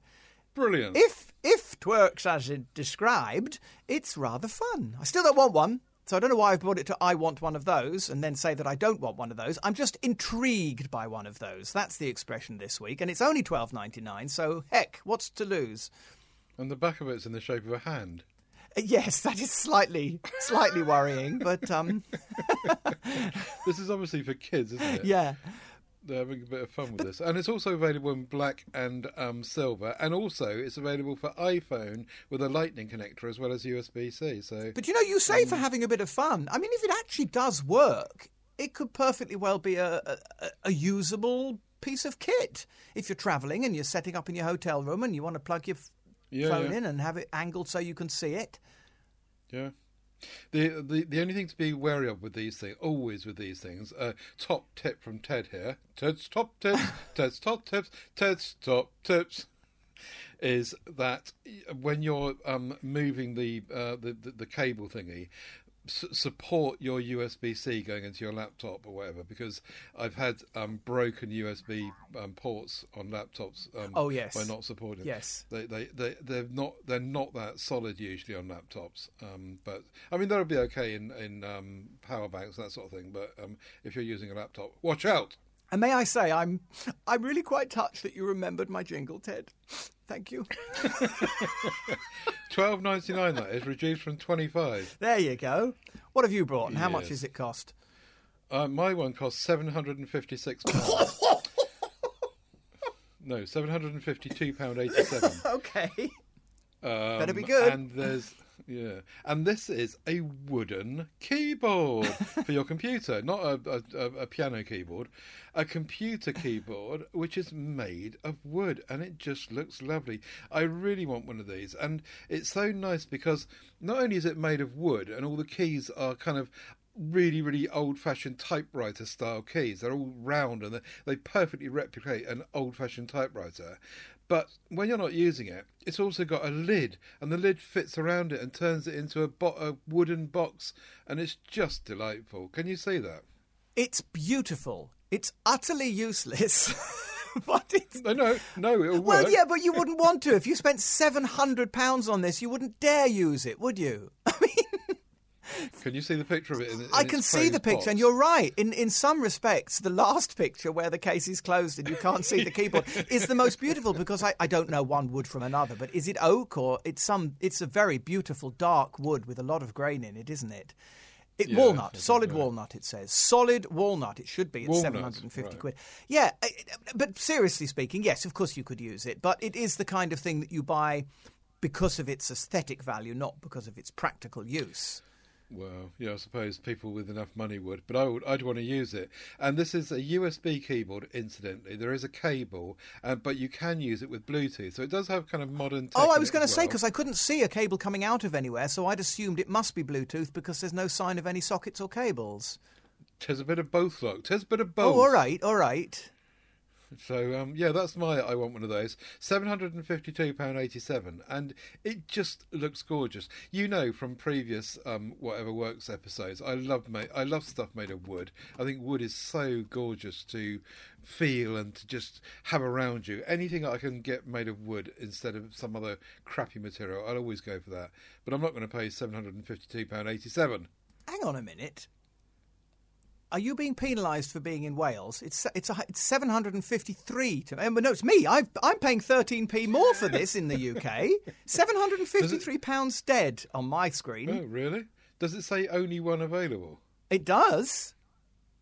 [SPEAKER 3] Brilliant.
[SPEAKER 2] If if it works as it described, it's rather fun. I still don't want one, so I don't know why I've brought it to I want one of those and then say that I don't want one of those. I'm just intrigued by one of those. That's the expression this week, and it's only twelve ninety nine. So heck, what's to lose?
[SPEAKER 3] and the back of it's in the shape of a hand.
[SPEAKER 2] Uh, Yes, <laughs> that is slightly slightly worrying, but um, <laughs>
[SPEAKER 3] This is obviously for kids, isn't it?
[SPEAKER 2] yeah.
[SPEAKER 3] They're having a bit of fun with this. And it's also available in black and um, silver. And also, it's available for iPhone with a lightning connector as well as USB C. So,
[SPEAKER 2] But you know, you say for having a bit of fun. I mean, if it actually does work, it could perfectly well be a, a, a usable piece of kit. If you're travelling and you're setting up in your hotel room and you want to plug your f-
[SPEAKER 3] Yeah,
[SPEAKER 2] phone
[SPEAKER 3] yeah.
[SPEAKER 2] in and have it angled so you can see it.
[SPEAKER 3] yeah. The, the the only thing to be wary of with these things, always with these things, uh, top tip from Ted here. Ted's top tips, <laughs> Ted's top tips, Ted's top tips, is that when you're um, moving the, uh, the the the cable thingy, support your USB C going into your laptop or whatever. Because I've had um, broken USB um, ports on laptops. Um,
[SPEAKER 2] Oh, yes.
[SPEAKER 3] by not supporting.
[SPEAKER 2] Yes.
[SPEAKER 3] They they they they're not they're not that solid usually on laptops. Um, but I mean that'll be okay in in um, power banks that sort of thing. But um, if you're using a laptop, watch out.
[SPEAKER 2] And may I say, I'm I'm really quite touched that you remembered my jingle, Ted. Thank you. <laughs>
[SPEAKER 3] Twelve ninety nine that is reduced from twenty five.
[SPEAKER 2] There you go. What have you brought, and how much
[SPEAKER 3] Yes.
[SPEAKER 2] does it cost?
[SPEAKER 3] Uh, my one cost seven hundred and fifty six pounds. <laughs> no, seven hundred and fifty two pound eighty seven. <laughs>
[SPEAKER 2] Okay.
[SPEAKER 3] Um,
[SPEAKER 2] Better be good.
[SPEAKER 3] And there's yeah, and this is a wooden keyboard <laughs> for your computer, not a, a, a, piano keyboard, a computer keyboard which is made of wood, and it just looks lovely. I really want one of these, and it's so nice because not only is it made of wood, and all the keys are kind of really, really old-fashioned typewriter style keys. They're all round and they, they perfectly replicate an old-fashioned typewriter. But when you're not using it, it's also got a lid, and the lid fits around it and turns it into a, bo- a wooden box, and it's just delightful. Can you see that?
[SPEAKER 2] It's beautiful. It's utterly useless. <laughs> but it's
[SPEAKER 3] No, no, no, it'll
[SPEAKER 2] Well, yeah, but you wouldn't want to. If you spent seven hundred pounds on this, you wouldn't dare use it, would you? <laughs> I mean, <laughs>
[SPEAKER 3] Can you see the picture of it? In, in
[SPEAKER 2] I can see the picture,
[SPEAKER 3] box?
[SPEAKER 2] and you're right. In in some respects, the last picture where the case is closed and you can't see the <laughs> keyboard is the most beautiful because I, I don't know one wood from another, but is it oak or it's some? It's a very beautiful dark wood with a lot of grain in it, isn't it? It,
[SPEAKER 3] Yeah,
[SPEAKER 2] walnut, solid
[SPEAKER 3] so.
[SPEAKER 2] walnut. It says solid walnut. It should be at
[SPEAKER 3] Walnut,
[SPEAKER 2] seven hundred and fifty
[SPEAKER 3] right.
[SPEAKER 2] quid. Yeah, but seriously speaking, yes, of course you could use it, but it is the kind of thing that you buy because of its aesthetic value, not because of its practical use.
[SPEAKER 3] Well, yeah, I suppose people with enough money would, but I would, I'd want to use it. And this is a USB keyboard, incidentally. There is a cable, uh, but you can use it with Bluetooth. So it does have kind of modern.
[SPEAKER 2] Oh, I was going to
[SPEAKER 3] as
[SPEAKER 2] say because I couldn't see a cable coming out of anywhere, so I'd assumed it must be Bluetooth because there's no sign of any sockets or cables.
[SPEAKER 3] Tis a bit of both, look. Tis a bit of both.
[SPEAKER 2] Oh, all right, all right.
[SPEAKER 3] So um, yeah, that's my. I want one of those. Seven hundred and fifty-two pound eighty-seven, and it just looks gorgeous. You know from previous um, whatever works episodes, I love ma- I love stuff made of wood. I think wood is so gorgeous to feel and to just have around you. Anything I can get made of wood instead of some other crappy material, I'll always go for that. But I'm not going to pay seven hundred and fifty-two pound eighty-seven.
[SPEAKER 2] Hang on a minute. Are you being penalised for being in Wales? It's it's a, it's seven hundred and fifty three. To um, no, it's me. I've, I'm paying thirteen p more for this in the UK. <laughs> Seven hundred and fifty three pounds dead on my screen.
[SPEAKER 3] Oh, really? Does it say only one available?
[SPEAKER 2] It does.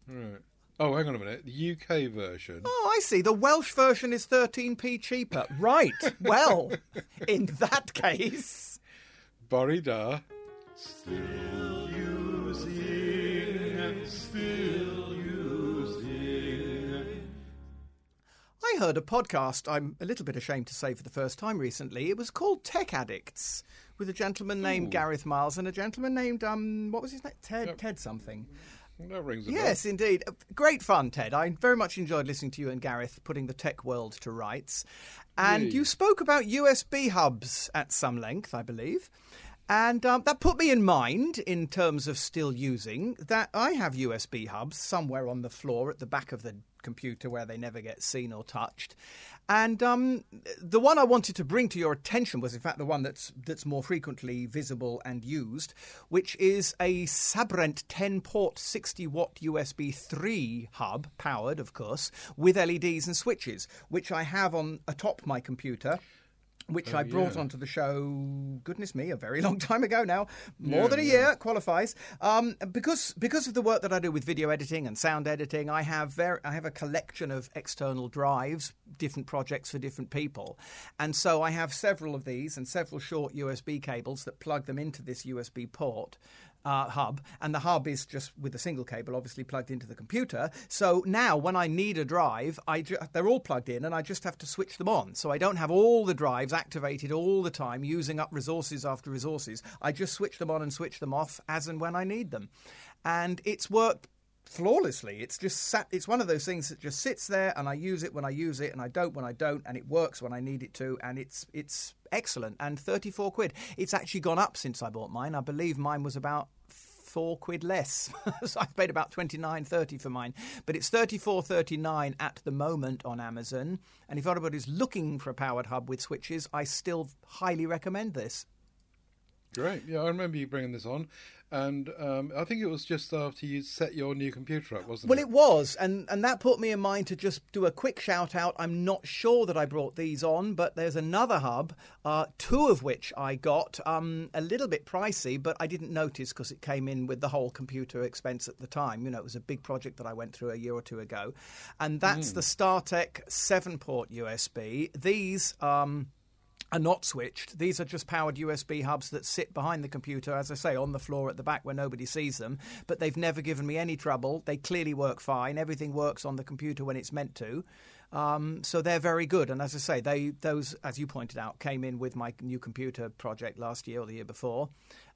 [SPEAKER 3] Right. Oh, hang on a minute. The UK version.
[SPEAKER 2] Oh, I see. The Welsh version is 13p cheaper. Right. <laughs> Well, in that case.
[SPEAKER 3] Bori da.
[SPEAKER 4] Still using and still using.
[SPEAKER 2] I heard a podcast I'm a little bit ashamed to say for the first time recently. It was called Tech Addicts with a gentleman named Gareth Myles and a gentleman named, um, what was his name? Ted,
[SPEAKER 3] Yep.
[SPEAKER 2] Ted something.
[SPEAKER 3] That rings a
[SPEAKER 2] Yes, indeed. Uh, Great fun, Ted. I very much enjoyed listening to you and Gareth putting the tech world to rights. And
[SPEAKER 3] Yay.
[SPEAKER 2] you spoke about USB hubs at some length, I believe. And um, that put me in mind, in terms of still using, that I have USB hubs somewhere on the floor at the back of the computer where they never get seen or touched. And um, the one I wanted to bring to your attention was, in fact, the one that's that's more frequently visible and used, which is a Sabrent 10-port 60-watt USB 3 hub, powered, of course, with LEDs and switches, which I have on atop my computer. Which I brought
[SPEAKER 3] yeah.
[SPEAKER 2] onto the show, goodness me, a very <laughs> long time ago now, more
[SPEAKER 3] Yeah,
[SPEAKER 2] than a
[SPEAKER 3] yeah.
[SPEAKER 2] year qualifies. Um, because because of the work that I do with video editing and sound editing, I have ver- I have a collection of external drives, different projects for different people, and so I have several of these and several short USB cables that plug them into this USB port. Uh, hub and the hub is just with a single cable obviously plugged into the computer. So now when i need a drive I ju- they're all plugged in and i just have to switch them on. So i don't have all the drives activated all the time using up resources after resources. I just switch them on and switch them off as and when i need them. And it's worked flawlessly. It's just sat it's one of those things that just sits there and i use it when i use it and i don't when i don't and it works when i need it to and it's it's excellent and 34 quid. It's actually gone up since i bought mine. I believe mine was about four quid less. <laughs> So i paid about 29.30 for mine. But it's 34.39 at the moment on amazon. And if anybody's looking for a powered hub with switches i still highly recommend this
[SPEAKER 3] Great. Yeah, I remember you bringing this on, and um, I think it was just after you set your new computer up, wasn't
[SPEAKER 2] Well,
[SPEAKER 3] it?
[SPEAKER 2] Well, it was, and, and that put me in mind to just do a quick shout out. I'm not sure that I brought these on, but there's another hub, uh, two of which I got um, a little bit pricey, but I didn't notice because it came in with the whole computer expense at the time. You know, it was a big project that I went through a year or two ago, and that's the StarTech seven port USB. These. Um, are not switched. These are just powered USB hubs that sit behind the computer, as I say, on the floor at the back where nobody sees them. But they've never given me any trouble. They clearly work fine. Everything works on the computer when it's meant to. Um, so they're very good. And as I say, they those, as you pointed out, came in with my new computer project last year or the year before.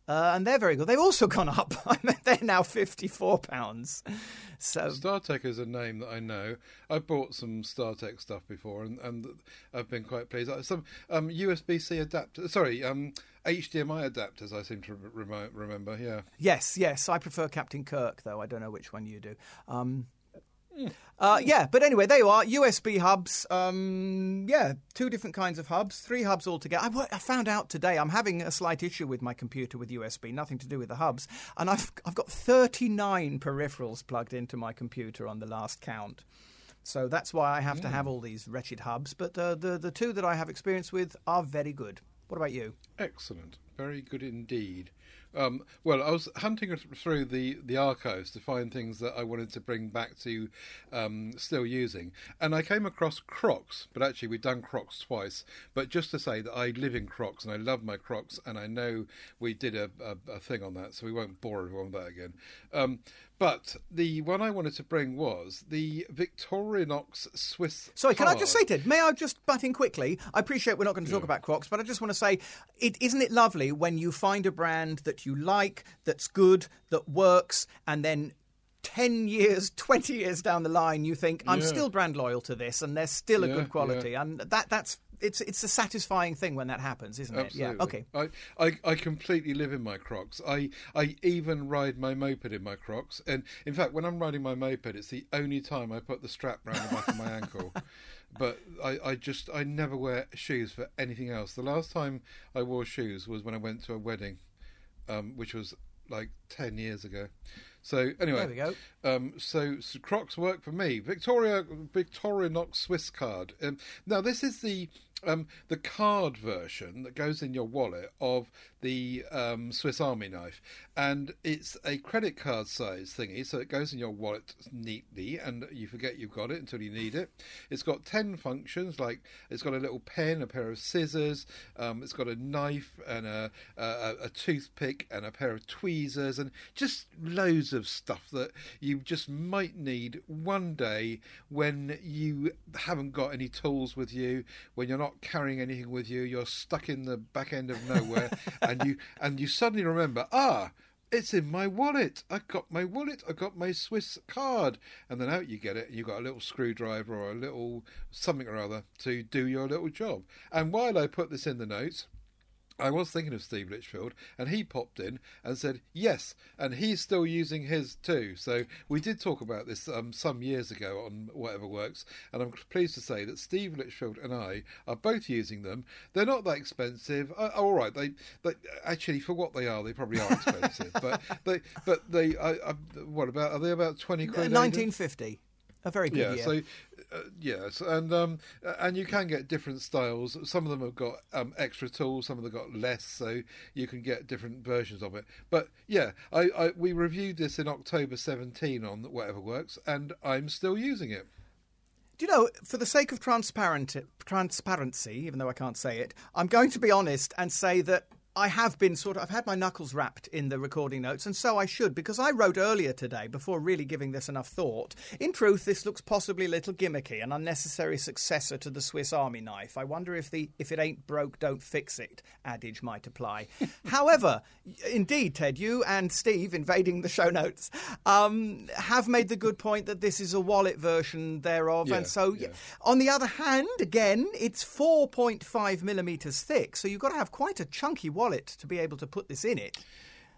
[SPEAKER 2] Uh, and they're very good. They've also <laughs> gone up. I mean, they're now fifty-four pounds. So
[SPEAKER 3] StarTech is a name that I know. I've bought some StarTech stuff before, and, and I've been quite pleased. Uh, Some um, USB-C adapter, sorry, um, HDMI adapters. I seem to remo remember. Yeah,
[SPEAKER 2] Yes, yes. I prefer Captain Kirk, though. I don't know which one you do. Um, uh, yeah, but anyway, there you are. USB hubs. Um, yeah, two different kinds of hubs, three hubs altogether. I, I found out today I'm having a slight issue with my computer with USB, nothing to do with the hubs. And I've, I've got 39 peripherals plugged into my computer on the last count. So that's why I have to have all these wretched hubs. But uh, the, the two that I have experience with are very good. What about you?
[SPEAKER 3] excellent, very good indeed. Um, well, I was hunting through the, the archives to find things that I wanted to bring back to um, still using, and I came across Crocs. But actually, we've done Crocs twice. But just to say that I live in Crocs and I love my Crocs, and I know we did a, a, a thing on that, so we won't bore everyone with that again. Um, but the one I wanted to bring was the Victorinox Swiss.
[SPEAKER 2] Sorry, can I just say. Ted, may I just butt in quickly? I appreciate we're not going to talk about Crocs, but I just want to say, it, isn't it lovely when you find a brand that you like, that's good, that works, and then 10 years, <laughs> 20 years down the line, you think, I'm
[SPEAKER 3] Yeah.
[SPEAKER 2] still brand loyal to this, and they're still a
[SPEAKER 3] Yeah,
[SPEAKER 2] good quality.
[SPEAKER 3] yeah.
[SPEAKER 2] And that that's. It's it's a satisfying thing when that happens, isn't it? Yeah. Okay.
[SPEAKER 3] I, I, I completely live in my Crocs. I, I even ride my moped in my Crocs. And in fact, when I'm riding my moped, it's the only time I put the strap round the back of my ankle. <laughs> But I, I just, I never wear shoes for anything else. The last time I wore shoes was when I went to a wedding, um, which was like 10 years ago. So anyway,
[SPEAKER 2] There we go.
[SPEAKER 3] um, so, so Crocs work for me. Victoria Victorinox Swiss card. Um, now this is the um, the card version that goes in your wallet of the um, Swiss Army knife, and it's a credit card size thingy, so it goes in your wallet neatly, and you forget you've got it until you need it. It's got ten functions, like it's got a little pen, a pair of scissors, um, it's got a knife and a, a, a toothpick and a pair of tweezers, and just loads of stuff that you just might need one day when you haven't got any tools with you, when you're not carrying anything with you, you're stuck in the back end of nowhere, <laughs> and you and you suddenly remember, ah, it's in my wallet. I got my wallet. I got my Swiss card, and then out you get it. You've got a little screwdriver or a little something or other to do your little job. And while I put this in the notes. I was thinking of Steve Litchfield, and he popped in and said yes, and he's still using his too. So we did talk about this um, some years ago on Whatever Works, and I'm pleased to say that Steve Litchfield and I are both using them. They're not that expensive. Uh, all right, they, they actually for what they are, they probably are expensive, but <laughs> they but they I, I, what about are they about twenty quid?
[SPEAKER 2] Nineteen fifty. A very good
[SPEAKER 3] yeah,
[SPEAKER 2] year.
[SPEAKER 3] so uh, yes, and um, and you can get different styles. Some of them have got um, extra tools, some of them got less, so you can get different versions of it. But yeah, I, I we reviewed this in October 17 on Whatever Works, and I'm still using it.
[SPEAKER 2] Do you know, for the sake of transparent transparency, even though I can't say it, I'm going to be honest and say that I have been sort of, I've had my knuckles wrapped in the recording notes, and so I should, because I wrote earlier today, before really giving this enough thought. In truth, this looks possibly a little gimmicky, an unnecessary successor to the Swiss Army knife. I wonder if the if it ain't broke, don't fix it adage might apply. <laughs> However, indeed, Ted, you and Steve, invading the show notes, um, have made the good point that this is a wallet version thereof,
[SPEAKER 3] Yeah,
[SPEAKER 2] and so,
[SPEAKER 3] yeah.
[SPEAKER 2] on the other hand, again, it's 4.5 millimeters thick, so you've got to have quite a chunky wallet to be able to put this in it.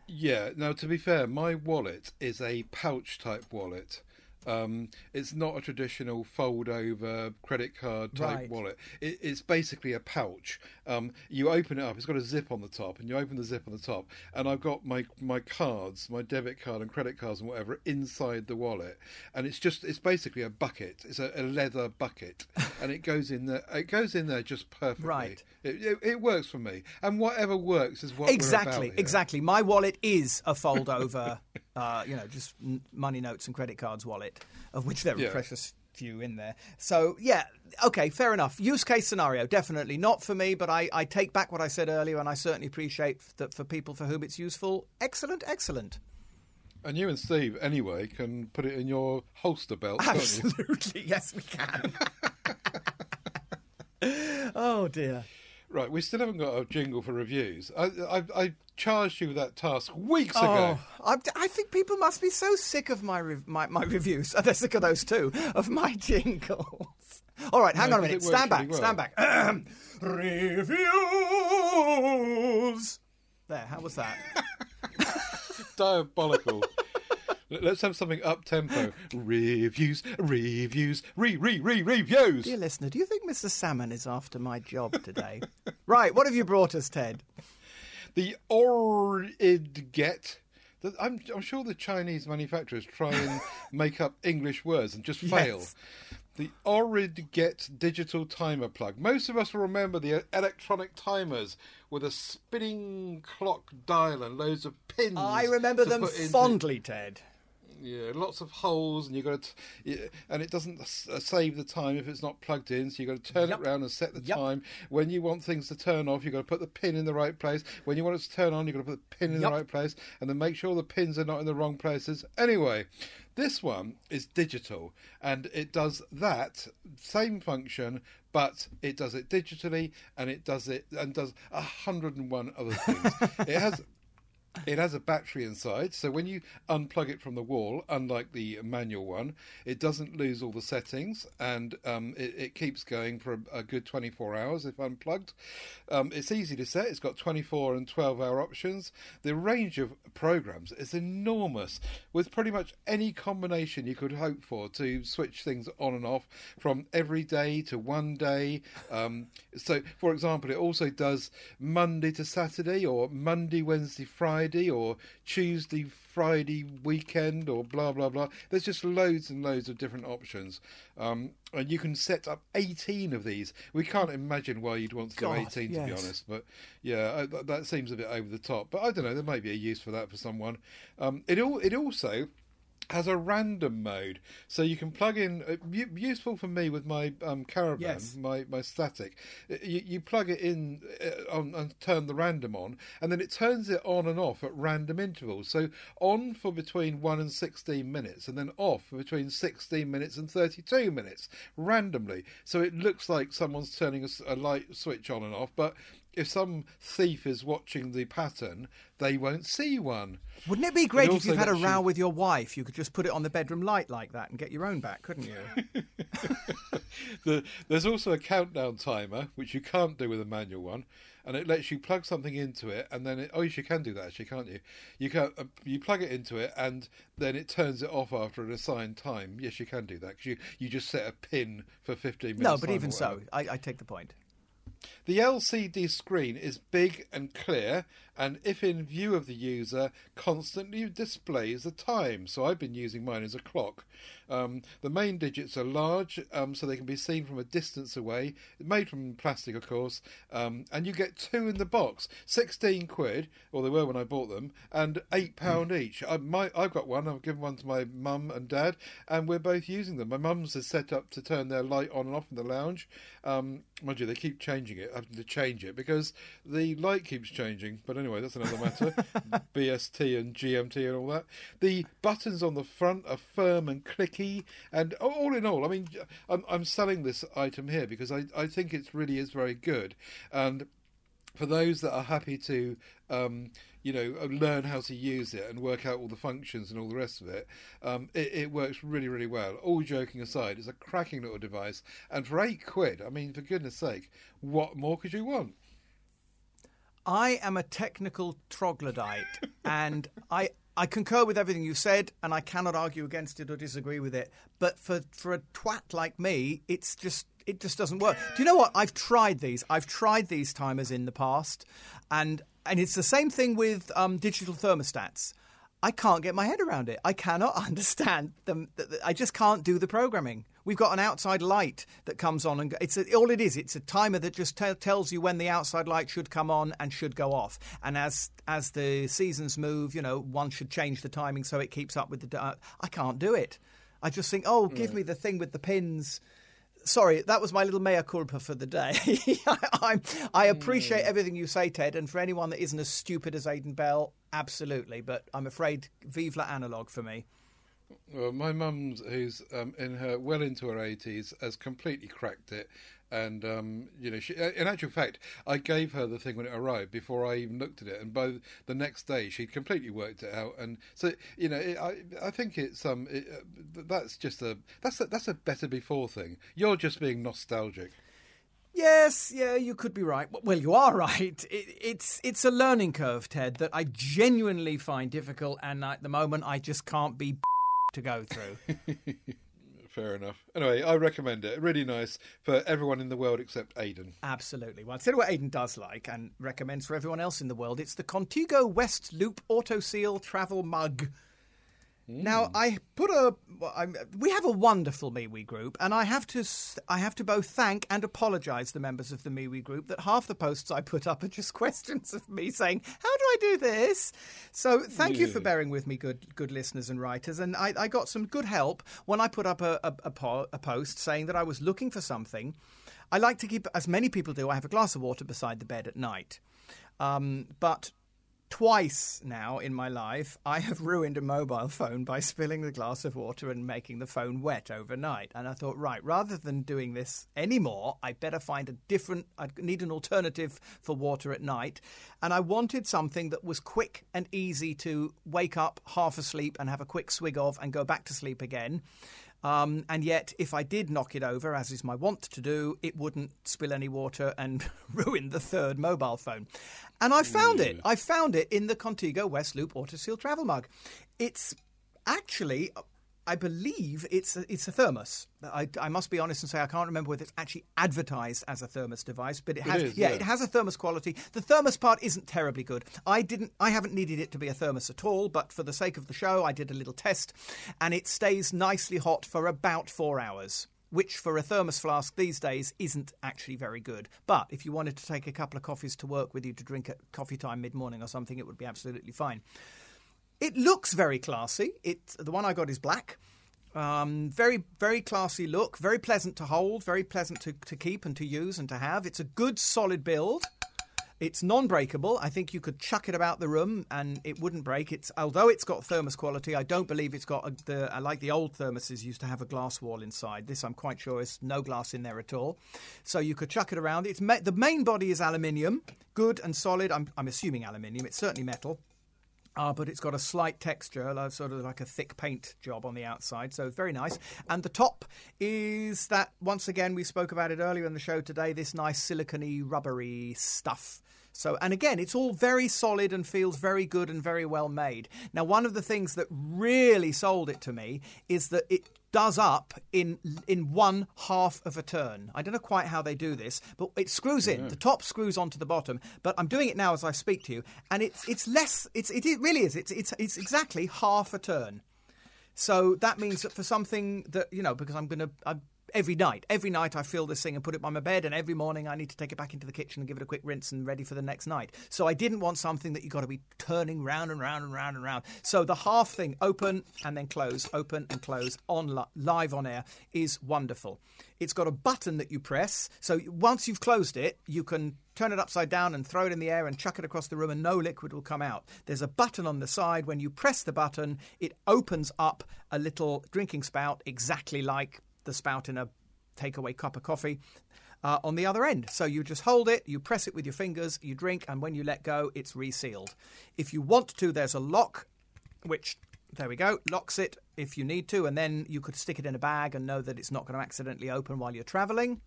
[SPEAKER 3] Yeah. Now, to be fair, my wallet is a pouch type wallet. Um, it's not a traditional fold over credit card type
[SPEAKER 2] Right.
[SPEAKER 3] wallet. It, it's basically a pouch. Um, you open it up. It's got a zip on the top, and you open the zip on the top. And I've got my my cards, my debit card and credit cards and whatever inside the wallet. And it's just it's basically a bucket. It's a, a leather bucket, <laughs> and it goes in there. It goes in there just perfectly.
[SPEAKER 2] Right.
[SPEAKER 3] It, it, it works for me, and whatever works is what we're
[SPEAKER 2] exactly, exactly. My wallet is a fold over, <laughs> uh, you know, just money notes and credit cards wallet, of which there are
[SPEAKER 3] Yeah.
[SPEAKER 2] precious few in there. So, yeah, okay, fair enough. Use case scenario, definitely not for me, but I, I take back what I said earlier, and I certainly appreciate that for people for whom it's useful. Excellent, excellent.
[SPEAKER 3] And you and Steve, anyway, can put it in your holster belt?
[SPEAKER 2] Absolutely, <laughs> yes, we can. <laughs> oh dear.
[SPEAKER 3] Right, we still haven't got a jingle for reviews. I, I, I charged you with that task weeks
[SPEAKER 2] Oh,
[SPEAKER 3] ago.
[SPEAKER 2] I, I think people must be so sick of my rev- my, my <laughs> reviews. <laughs> They're sick of those too, of my <laughs> jingles. All right, hang
[SPEAKER 3] No,
[SPEAKER 2] on a minute. Stand back,
[SPEAKER 3] well.
[SPEAKER 2] stand back. Reviews. There, how was that?
[SPEAKER 3] Diabolical. Let's have something up tempo. Reviews, reviews, re re re reviews.
[SPEAKER 2] Dear listener, do you think Mr. Salmon is after my job today? Right, what have you brought us, Ted?
[SPEAKER 3] The Oridget. I'm, I'm sure the Chinese manufacturers try and <laughs> make up English words and just fail.
[SPEAKER 2] Yes.
[SPEAKER 3] The Oridget digital timer plug. Most of us will remember the electronic timers with a spinning clock dial and loads of pins.
[SPEAKER 2] I remember them
[SPEAKER 3] put into-
[SPEAKER 2] fondly, Ted.
[SPEAKER 3] Yeah, lots of holes, and you've got to, yeah, and it doesn't uh, save the time if it's not plugged in. So you've got to turn
[SPEAKER 2] Yup.
[SPEAKER 3] it round and set the
[SPEAKER 2] Yup.
[SPEAKER 3] time. When you want things to turn off, You've got to put the pin in the right place. When you want it to turn on, You've got to put the pin in
[SPEAKER 2] Yup.
[SPEAKER 3] the right place, and then make sure the pins are not in the wrong places. Anyway, this one is digital, and it does that same function. But it does it digitally, and it does it and does a hundred and one other things. <laughs> it has it has a battery inside, so when you unplug it from the wall, unlike the manual one, it doesn't lose all the settings and um, it, it keeps going for a, a good 24 hours if unplugged. Um, it's easy to set, it's got 24 and 12 hour options. The range of programs is enormous with pretty much any combination you could hope for to switch things on and off from every day to one day. Um, so, for example, it also does Monday to Saturday or Monday, Wednesday, Friday Friday or Tuesday, Friday weekend or blah blah blah. There's just loads and loads of different options, um, and you can set up 18 of these. We can't imagine why you'd want to
[SPEAKER 2] God,
[SPEAKER 3] do 18 to be honest, but yeah, uh, that seems a bit over the top. But I don't know. There might be a use for that for someone. Um, it all it also has a random mode, so you can plug in. Uh, useful for me with my um, caravan,
[SPEAKER 2] Yes.
[SPEAKER 3] my my static. Uh, You, you plug it in uh, on, and turn the random on, and then it turns it on and off at random intervals. So on for between one and sixteen minutes, and then off for between sixteen minutes and thirty-two minutes, randomly. So it looks like someone's turning a light switch on and off, but if some thief is watching the pattern, they won't see one.
[SPEAKER 2] Wouldn't it be great if you've had a
[SPEAKER 3] you-
[SPEAKER 2] row with your wife? You could just put it on the bedroom light like that and get your own back, couldn't you? <laughs>
[SPEAKER 3] the, there's also a countdown timer, which you can't do with a manual one, and it lets you plug something into it, and then it, oh, yes, you can do that actually, can't you? You can uh, you plug it into it, and then it turns it off after an assigned time. Yes, you can do that because you, you just set a pin for 15 minutes.
[SPEAKER 2] no, but even so. I, I take the point.
[SPEAKER 3] The LCD screen is big and clear, and if in view of the user, constantly displays the time. So I've been using mine as a clock. Um, the main digits are large, um, so they can be seen from a distance away. Made from plastic, of course, um, and you get two in the box. Sixteen quid, or they were when I bought them, and eight pound each. I, my, I've got one. I've given one to my mum and dad, and we're both using them. My mum's is set up to turn their light on and off in the lounge. Um, mind you, they keep changing it, having to change it because the light keeps changing. But anyway, that's another matter. <laughs> BST and GMT and all that. The buttons on the front are firm and clicky, and all in all, I mean, I'm, I'm selling this item here because I, I think it really is very good, and for those that are happy to um, you know learn how to use it and work out all the functions and all the rest of it um, it, it works really really well all joking aside it's a cracking little device and for eight quid i mean for goodness sake what more could you want
[SPEAKER 2] I am a technical troglodyte, and I I concur with everything you said, and I cannot argue against it or disagree with it. But for for a twat like me, it's just it just doesn't work. Do you know what? I've tried these. I've tried these timers in the past, and and it's the same thing with um, digital thermostats. I can't get my head around it. I cannot <laughs> understand them. th- th- I just can't do the programming. We've got an outside light that comes on and go, it's a, all it is. It's a timer that just tell tells you when the outside light should come on and should go off. And as as the seasons move, you know, one should change the timing so it keeps up with the. Uh, I can't do it. I just think, oh, give me the thing with the pins. Sorry, that was my little mea culpa for the day. <laughs> I, I'm, I appreciate everything you say, Ted, and for anyone that isn't as stupid as Aidan Bell, absolutely. But I'm afraid, vive la analog for me.
[SPEAKER 3] Well, my mum's, who's um, in her well into her eighties, has completely cracked it, and um, you know, she, in actual fact, I gave her the thing when it arrived before I even looked at it, and by the next day, she'd completely worked it out, and so you know, it, I I think it's um, it, uh, that's just a that's a, that's a better before thing. You're just being nostalgic.
[SPEAKER 2] Yes, yeah, you could be right. Well, you are <laughs> right. It, it's it's a learning curve, Ted, that I genuinely find difficult, and at the moment, I just can't be to go through. <laughs>
[SPEAKER 3] Fair enough. Anyway, I recommend it. Really nice for everyone in the world except Aidan.
[SPEAKER 2] Absolutely. Well, I'll tell you what Aidan does like and recommends for everyone else in the world. It's the Contigo West Loop Auto Seal Travel Mug. Now I put a. well, I'm, we have a wonderful MeWe group, and I have to. I have to both thank and apologise the members of the MeWe group that half the posts I put up are just <laughs> questions of me saying, "How do I do this?" So thank you for bearing with me, good good listeners and writers. And I, I got some good help when I put up a, a, a, po- a post saying that I was looking for something. I like to keep, as many people do, I have a glass of water beside the bed at night. Um, but twice now in my life, I have ruined a mobile phone by spilling the glass of water and making the phone wet overnight. And I thought, right, rather than doing this anymore, I better find a different, I need an alternative for water at night. And I wanted something that was quick and easy to wake up half asleep and have a quick swig of and go back to sleep again. Um, and yet, if I did knock it over, as is my wont to do, it wouldn't spill any water and <laughs> ruin the third mobile phone. And I found it. I found it in the Contigo West Loop Auto Seal Travel Mug. It's actually I believe it's a, it's a thermos. I, I must be honest and say I can't remember whether it's actually advertised as a thermos device, but it has.
[SPEAKER 3] is,
[SPEAKER 2] yeah,
[SPEAKER 3] yeah.
[SPEAKER 2] it has a thermos quality. The thermos part isn't terribly good. I didn't. I haven't needed it to be a thermos at all, but for the sake of the show, I did a little test, and it stays nicely hot for about four hours. Which for a thermos flask these days isn't actually very good. But if you wanted to take a couple of coffees to work with you to drink at coffee time mid morning or something, it would be absolutely fine. It looks very classy. It the one I got is black. Um, very very classy look. Very pleasant to hold. Very pleasant to, to keep and to use and to have. It's a good solid build. It's non-breakable. I think you could chuck it about the room and it wouldn't break. It's although it's got thermos quality. I don't believe it's got a, the like the old thermoses used to have a glass wall inside. This I'm quite sure is no glass in there at all. So you could chuck it around. It's ma- the main body is aluminium, good and solid. I'm I'm assuming aluminium. It's certainly metal. Uh, but it's got a slight texture, sort of like a thick paint job on the outside, so it's very nice. And the top is that, once again, we spoke about it earlier in the show today, this nice silicony, rubbery stuff. So, and again, it's all very solid and feels very good and very well made. Now, one of the things that really sold it to me is that it does up in in one half of a turn. I don't know quite how they do this, but it screws in. Mm. The top screws onto the bottom. But I'm doing it now as I speak to you, and it's it's less. It's it, it really is. It's it's it's exactly half a turn. So that means that for something that you know, because I'm going to. Every night, every night I fill this thing and put it by my bed, and every morning I need to take it back into the kitchen and give it a quick rinse and ready for the next night. So I didn't want something that you got to be turning round and round and round and round. So the half thing, open and then close, open and close on li- live on air, is wonderful. It's got a button that you press, so once you've closed it, you can turn it upside down and throw it in the air and chuck it across the room, and no liquid will come out. There's a button on the side. When you press the button, it opens up a little drinking spout, exactly like the spout in a takeaway cup of coffee. Uh, on the other end. So you just hold it, you press it with your fingers, you drink, and when you let go, it's resealed. If you want to, there's a lock, which there we go, locks it if you need to, and then you could stick it in a bag and know that it's not going to accidentally open while you're traveling.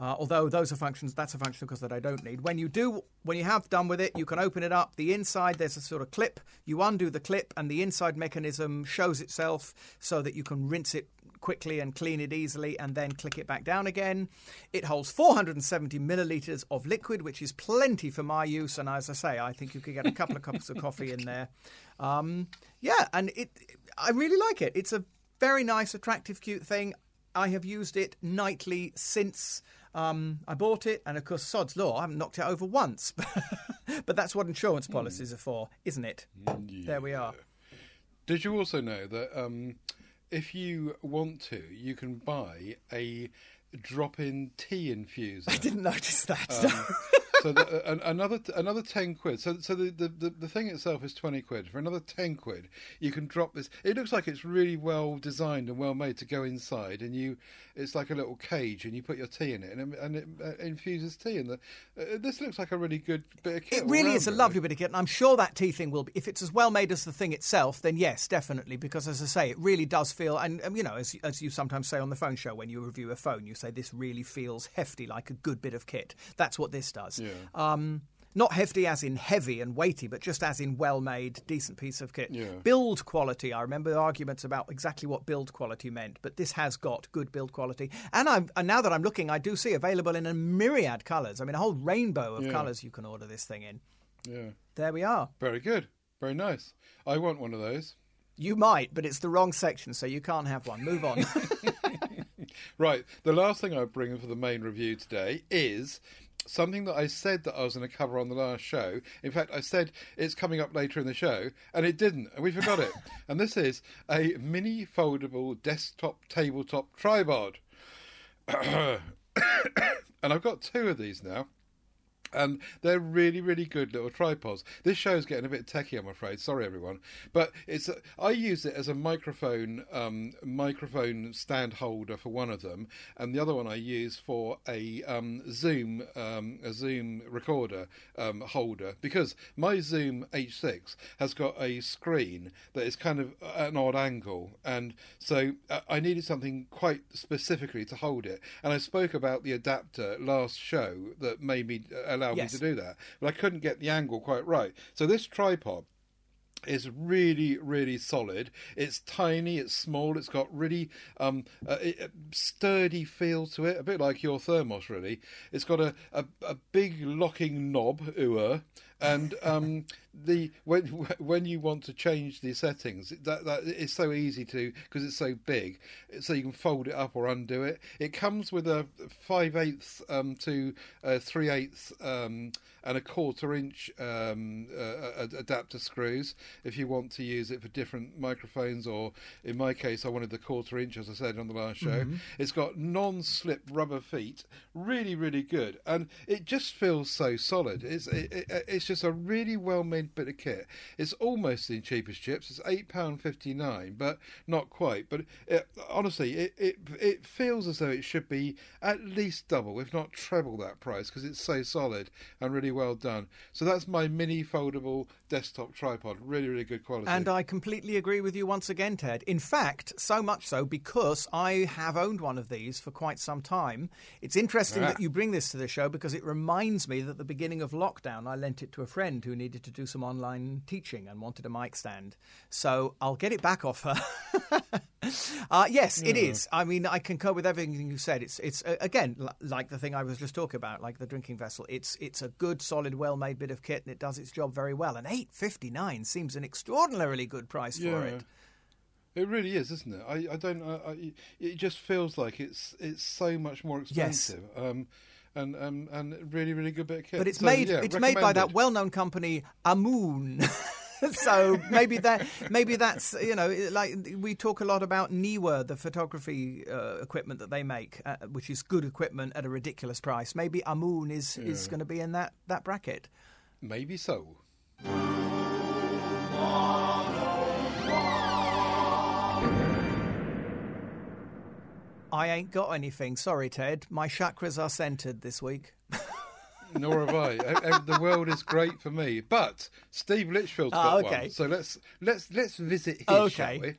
[SPEAKER 2] Uh, although those are functions, that's a function because that I don't need. When you do, when you have done with it, you can open it up. The inside, there's a sort of clip. You undo the clip, and the inside mechanism shows itself so that you can rinse it quickly and clean it easily, and then click it back down again. It holds 470 milliliters of liquid, which is plenty for my use. And as I say, I think you could get a couple of <laughs> cups of coffee in there. Um, yeah, and it, I really like it. It's a very nice, attractive, cute thing. I have used it nightly since um, I bought it, and of course, sod's law, I haven't knocked it over once. <laughs> but that's what insurance policies are for, isn't it? There we are.
[SPEAKER 3] Did you also know that um, if you want to, you can buy a drop-in tea infuser?
[SPEAKER 2] I didn't notice that. <laughs>
[SPEAKER 3] so the, uh, another another ten quid. So so the, the, the, thing itself is twenty quid. For another ten quid, you can drop this. It looks like it's really well designed and well made to go inside, and you it's like a little cage, and you put your tea in it, and it, and it uh, infuses tea. And the, uh, this looks like a really good bit of kit.
[SPEAKER 2] It really is a lovely bit of kit, and I'm sure that tea thing will be. If it's as well made as the thing itself, then yes, definitely. Because as I say, it really does feel, and um, you know, as as you sometimes say on the phone show when you review a phone, you say this really feels hefty, like a good bit of kit. That's what this does.
[SPEAKER 3] Yeah.
[SPEAKER 2] Um, not hefty as in heavy and weighty, but just as in well made, decent piece of kit.
[SPEAKER 3] Yeah.
[SPEAKER 2] Build quality. I remember the arguments about exactly what build quality meant, but this has got good build quality. And, I'm, and now that I'm looking, I do see available in a myriad colours. I mean, a whole rainbow of
[SPEAKER 3] Yeah.
[SPEAKER 2] colours you can order this thing in.
[SPEAKER 3] Yeah,
[SPEAKER 2] There we are.
[SPEAKER 3] very good, very nice. I want one of those.
[SPEAKER 2] You might, but it's the wrong section, so you can't have one. Move on. <laughs>
[SPEAKER 3] Right. The last thing I bring for the main review today is something that I said that I was going to cover on the last show. In fact, I said it's coming up later in the show, and it didn't, and we forgot it. <laughs> and this is a mini foldable desktop tabletop tripod. <coughs> <coughs> and I've got two of these now. And they're really, really good little tripods. This show's getting a bit techie, I'm afraid. Sorry, everyone, but it's. I use it as a microphone, um, microphone stand holder for one of them, and the other one I use for a um, Zoom, um, a Zoom recorder um, holder because my Zoom H6 has got a screen that is kind of at an odd angle, and so uh, I needed something quite specifically to hold it. And I spoke about the adapter last show that made me uh, allow
[SPEAKER 2] Yes.
[SPEAKER 3] me to do that, but I couldn't get the angle quite right. So this tripod is really, really solid. It's tiny, it's small, it's got really um, uh, sturdy feel to it, a bit like your thermos, really. It's got a, a, a big locking knob, ooh, and um, the when when you want to change the settings, that that it's so easy to because it's so big, so you can fold it up or undo it. It comes with a five eighths um, to three eighths um, and a quarter inch um, uh, adapter screws if you want to use it for different microphones, or in my case, I wanted the quarter inch, as I said on the last show. Mm-hmm. It's got non-slip rubber feet, really, really good, and it just feels so solid. It's it, it, it's just a really well-made bit of kit. It's almost in cheapest chips. It's eight pound fifty nine, but not quite. But it, honestly, it, it it feels as though it should be at least double, if not treble that price, because it's so solid and really well done. So that's my mini foldable desktop tripod. Really, really good quality.
[SPEAKER 2] And I completely agree with you once again, Ted. In fact, so much so because I have owned one of these for quite some time. It's interesting ah. that you bring this to the show because it reminds me that at the beginning of lockdown, I lent it to a friend who needed to do some online teaching and wanted a mic stand. So I'll get it back off her. <laughs> uh, yes, yeah. it is. I mean, I concur with everything you said. It's it's uh, again l- like the thing I was just talking about, like the drinking vessel. It's it's a good, solid, well-made bit of kit, and it does its job very well. And eight fifty nine seems an extraordinarily good price
[SPEAKER 3] yeah.
[SPEAKER 2] for it.
[SPEAKER 3] It really is, isn't it? I, I don't. I, it just feels like it's it's so much more expensive. Yes. Um, and um, and really really good bit of kit.
[SPEAKER 2] But it's so, made yeah, it's made by that well known company Amoon. <laughs> so maybe that maybe that's you know like we talk a lot about Neewer, the photography uh, equipment that they make, uh, which is good equipment at a ridiculous price. Maybe Amoon is yeah. is going to be in that that bracket.
[SPEAKER 3] Maybe so.
[SPEAKER 2] I ain't got anything. Sorry, Ted. My chakras are centered this week. <laughs>
[SPEAKER 3] Nor have I. the world is great for me. But Steve Litchfield's got oh, okay. one. So let's let's let's visit his, okay. shall we?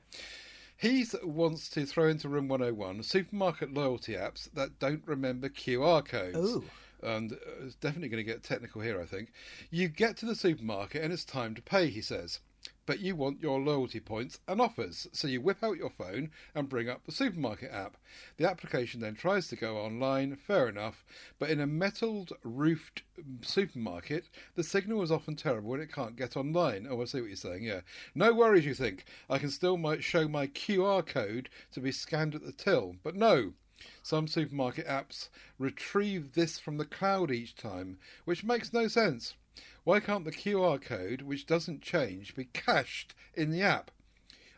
[SPEAKER 3] He wants to throw into Room 101 supermarket loyalty apps that don't remember QR codes.
[SPEAKER 2] Ooh.
[SPEAKER 3] And uh, it's definitely going to get technical here, I think. You get to the supermarket and it's time to pay, he says but you want your loyalty points and offers. So you whip out your phone and bring up the supermarket app. The application then tries to go online, fair enough, but in a metalled roofed supermarket, the signal is often terrible and it can't get online. Oh, I see what you're saying, yeah. No worries, you think. I can still might show my QR code to be scanned at the till, but no. Some supermarket apps retrieve this from the cloud each time, which makes no sense. Why can't the QR code, which doesn't change, be cached in the app?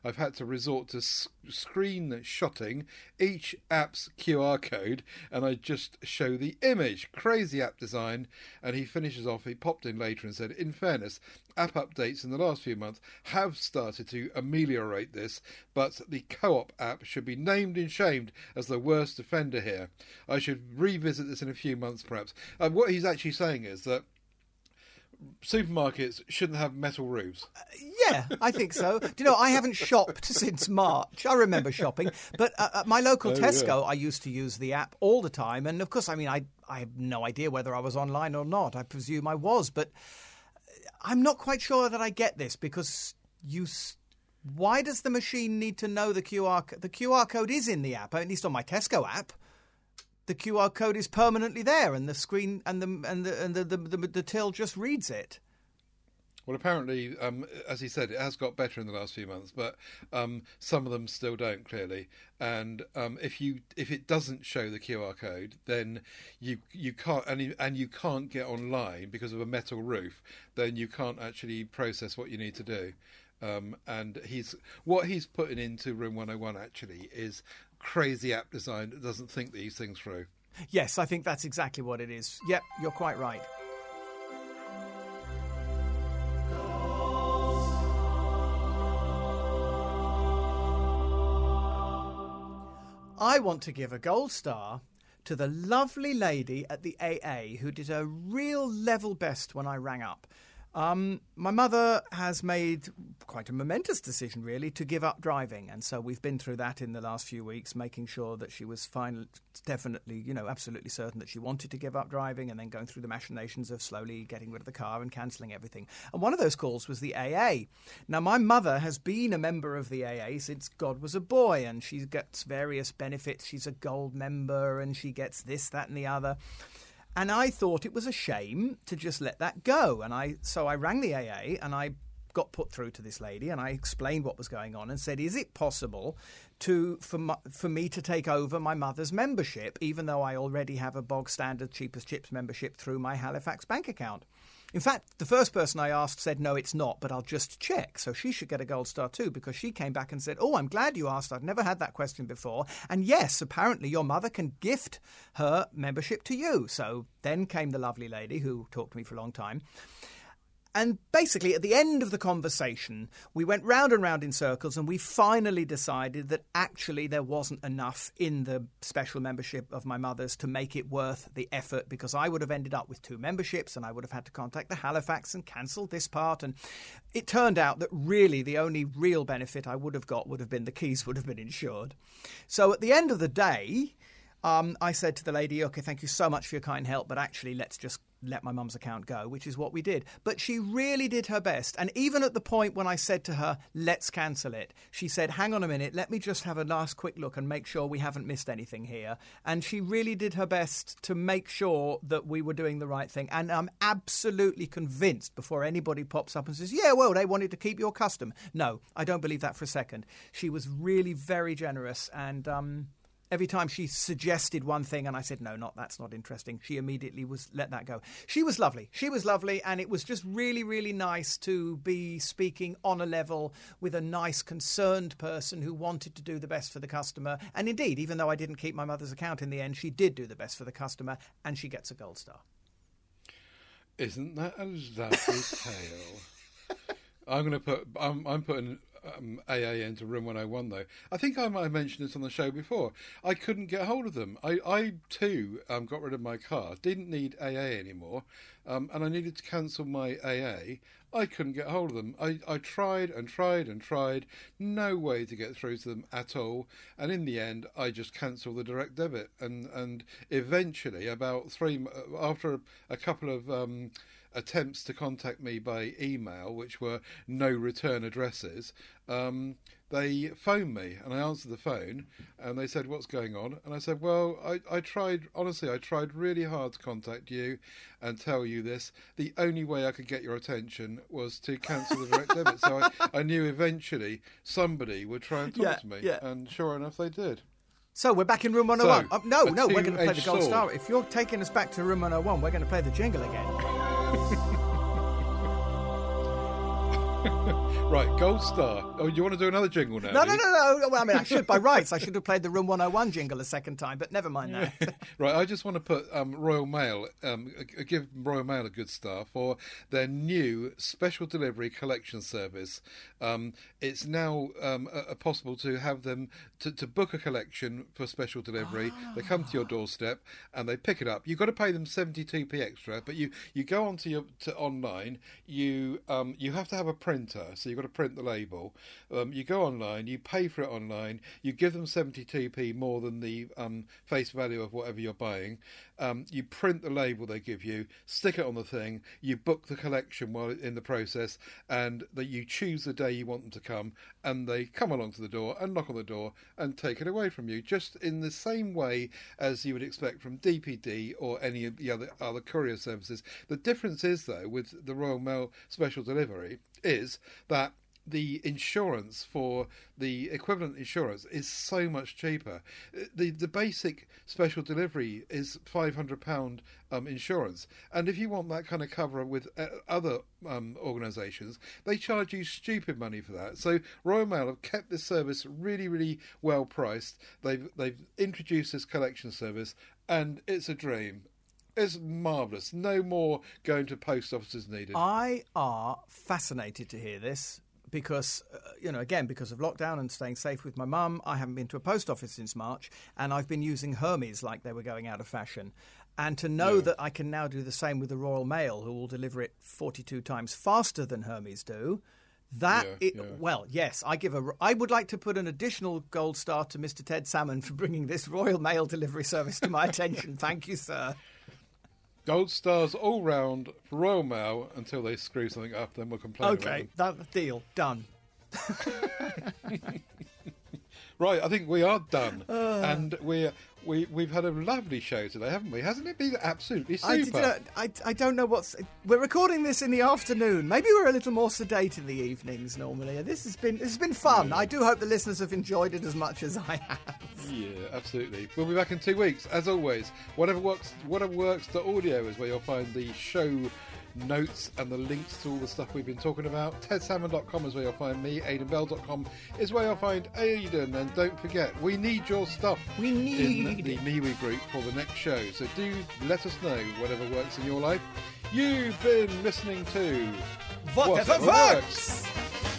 [SPEAKER 3] I've had to resort to screen shotting each app's QR code and I just show the image. Crazy app design. And he finishes off, he popped in later and said, In fairness, app updates in the last few months have started to ameliorate this, but the co op app should be named and shamed as the worst offender here. I should revisit this in a few months perhaps. What he's actually saying is that supermarkets shouldn't have metal roofs. Uh,
[SPEAKER 2] yeah, I think so. Do you know, I haven't <laughs> shopped since March. I remember shopping, but uh, at my local oh, Tesco, yeah. I used to use the app all the time. And of course, I mean, I, I have no idea whether I was online or not. I presume I was, but I'm not quite sure that I get this because you. Why does the machine need to know the QR? The QR code is in the app, at least on my Tesco app the QR code is permanently there, and the screen and the and the and the, the, the, the till just reads it.
[SPEAKER 3] Well, apparently, um, as he said, it has got better in the last few months, but um, some of them still don't clearly. And um, if you if it doesn't show the QR code, then you you can't and and you can't get online because of a metal roof. Then you can't actually process what you need to do. Um, and he's what he's putting into Room 101 actually is crazy app design that doesn't think these things through.
[SPEAKER 2] Yes, I think that's exactly what it is. Yep, you're quite right. I want to give a gold star to the lovely lady at the AA who did her real level best when I rang up. Um, my mother has made quite a momentous decision, really, to give up driving, and so we've been through that in the last few weeks, making sure that she was finally, definitely, you know, absolutely certain that she wanted to give up driving, and then going through the machinations of slowly getting rid of the car and cancelling everything. And one of those calls was the AA. Now, my mother has been a member of the AA since God was a boy, and she gets various benefits. She's a gold member, and she gets this, that, and the other. And I thought it was a shame to just let that go. And I so I rang the AA and I got put through to this lady and I explained what was going on and said, "Is it possible to for my, for me to take over my mother's membership, even though I already have a bog standard cheapest chips membership through my Halifax bank account?" In fact, the first person I asked said, no, it's not, but I'll just check. So she should get a gold star too, because she came back and said, oh, I'm glad you asked. I've never had that question before. And yes, apparently your mother can gift her membership to you. So then came the lovely lady who talked to me for a long time. And basically, at the end of the conversation, we went round and round in circles, and we finally decided that actually there wasn't enough in the special membership of my mother's to make it worth the effort because I would have ended up with two memberships and I would have had to contact the Halifax and cancel this part. And it turned out that really the only real benefit I would have got would have been the keys would have been insured. So at the end of the day, um, I said to the lady, okay, thank you so much for your kind help, but actually, let's just let my mum's account go, which is what we did. But she really did her best. And even at the point when I said to her, let's cancel it, she said, hang on a minute, let me just have a last quick look and make sure we haven't missed anything here. And she really did her best to make sure that we were doing the right thing. And I'm absolutely convinced before anybody pops up and says, yeah, well, they wanted to keep your custom. No, I don't believe that for a second. She was really very generous and, um, every time she suggested one thing and I said, no, not that's not interesting, she immediately was let that go. She was lovely. She was lovely. And it was just really, really nice to be speaking on a level with a nice, concerned person who wanted to do the best for the customer. And indeed, even though I didn't keep my mother's account in the end, she did do the best for the customer and she gets a gold star.
[SPEAKER 3] Isn't that a lovely tale? <laughs> I'm going to put. I'm, I'm putting um, AA into Room 101, though. I think I might have mentioned this on the show before. I couldn't get hold of them. I, I too, um, got rid of my car, didn't need AA anymore, um, and I needed to cancel my AA. I couldn't get hold of them. I, I tried and tried and tried, no way to get through to them at all. And in the end, I just cancelled the direct debit. And, and eventually, about three, after a, a couple of um, attempts to contact me by email, which were no return addresses, um, they phoned me and I answered the phone and they said, What's going on? And I said, Well, I, I tried, honestly, I tried really hard to contact you and tell you this. The only way I could get your attention was to cancel the direct debit. So I, I, knew eventually somebody would try and talk
[SPEAKER 2] yeah,
[SPEAKER 3] to me.
[SPEAKER 2] Yeah.
[SPEAKER 3] And sure enough, they did.
[SPEAKER 2] So we're back in room 101.
[SPEAKER 3] So,
[SPEAKER 2] oh, no, no, we're going to play the gold
[SPEAKER 3] sword.
[SPEAKER 2] star. If you're taking us back to room 101, we're going to play the jingle again.
[SPEAKER 3] Right, gold star. Oh, you want to do another jingle now?
[SPEAKER 2] No, no, no, no. Well, I mean, I should, by <laughs> rights, I should have played the Room 101 jingle a second time, but never mind that. <laughs>
[SPEAKER 3] right, I just want to put um, Royal Mail, um, give Royal Mail a good star for their new special delivery collection service. Um, it's now um, uh, possible to have them to, to book a collection for special delivery. They come to your doorstep and they pick it up. You've got to pay them seventy two p extra, but you, you go onto your to online. You um, you have to have a printer, so you've got to print the label. Um, you go online, you pay for it online. You give them seventy two p more than the um, face value of whatever you're buying. Um, you print the label they give you, stick it on the thing. You book the collection while in the process, and that you choose the day you want them to come, and they come along to the door and knock on the door and take it away from you, just in the same way as you would expect from DPD or any of the other other courier services. The difference is though with the Royal Mail special delivery is that the insurance for the equivalent insurance is so much cheaper. The the basic special delivery is five hundred pound um, insurance, and if you want that kind of cover with uh, other um, organisations, they charge you stupid money for that. So Royal Mail have kept this service really really well priced. They've they've introduced this collection service, and it's a dream. It's marvellous. No more going to post offices needed.
[SPEAKER 2] I are fascinated to hear this because, uh, you know, again, because of lockdown and staying safe with my mum, I haven't been to a post office since March, and I've been using Hermes like they were going out of fashion. And to know
[SPEAKER 3] Yeah.
[SPEAKER 2] that I can now do the same with the Royal Mail, who will deliver it 42 times faster than Hermes do, that
[SPEAKER 3] Yeah,
[SPEAKER 2] it,
[SPEAKER 3] yeah.
[SPEAKER 2] well, yes, I give a. I would like to put an additional gold star to Mr. Ted Salmon for bringing this Royal Mail delivery service to my <laughs> attention. Thank you, sir.
[SPEAKER 3] Gold stars all round for Royal Mail until they screw something up, then we'll complain about
[SPEAKER 2] Okay, that deal done. <laughs>
[SPEAKER 3] Right, I think we are done,
[SPEAKER 2] Uh. <sighs>
[SPEAKER 3] and we're we we've had a lovely show today, haven't we? Hasn't it been absolutely super?
[SPEAKER 2] I, did, uh, I, I don't know what's. We're recording this in the afternoon. Maybe we're a little more sedate in the evenings normally. This has been this has been fun. I do hope the listeners have enjoyed it as much as I have.
[SPEAKER 3] Yeah, absolutely. We'll be back in two weeks, as always. Whatever works, whatever works. The audio is where you'll find the show notes and the links to all the stuff we've been talking about. TedSalmon.com is where you'll find me. AidenBell.com is where you'll find Aiden. And don't forget, we need your stuff.
[SPEAKER 2] We
[SPEAKER 3] in
[SPEAKER 2] need
[SPEAKER 3] the
[SPEAKER 2] it.
[SPEAKER 3] MeWe group for the next show. So do let us know whatever works in your life. You've been listening to
[SPEAKER 2] Whatever
[SPEAKER 3] Whatever
[SPEAKER 2] works.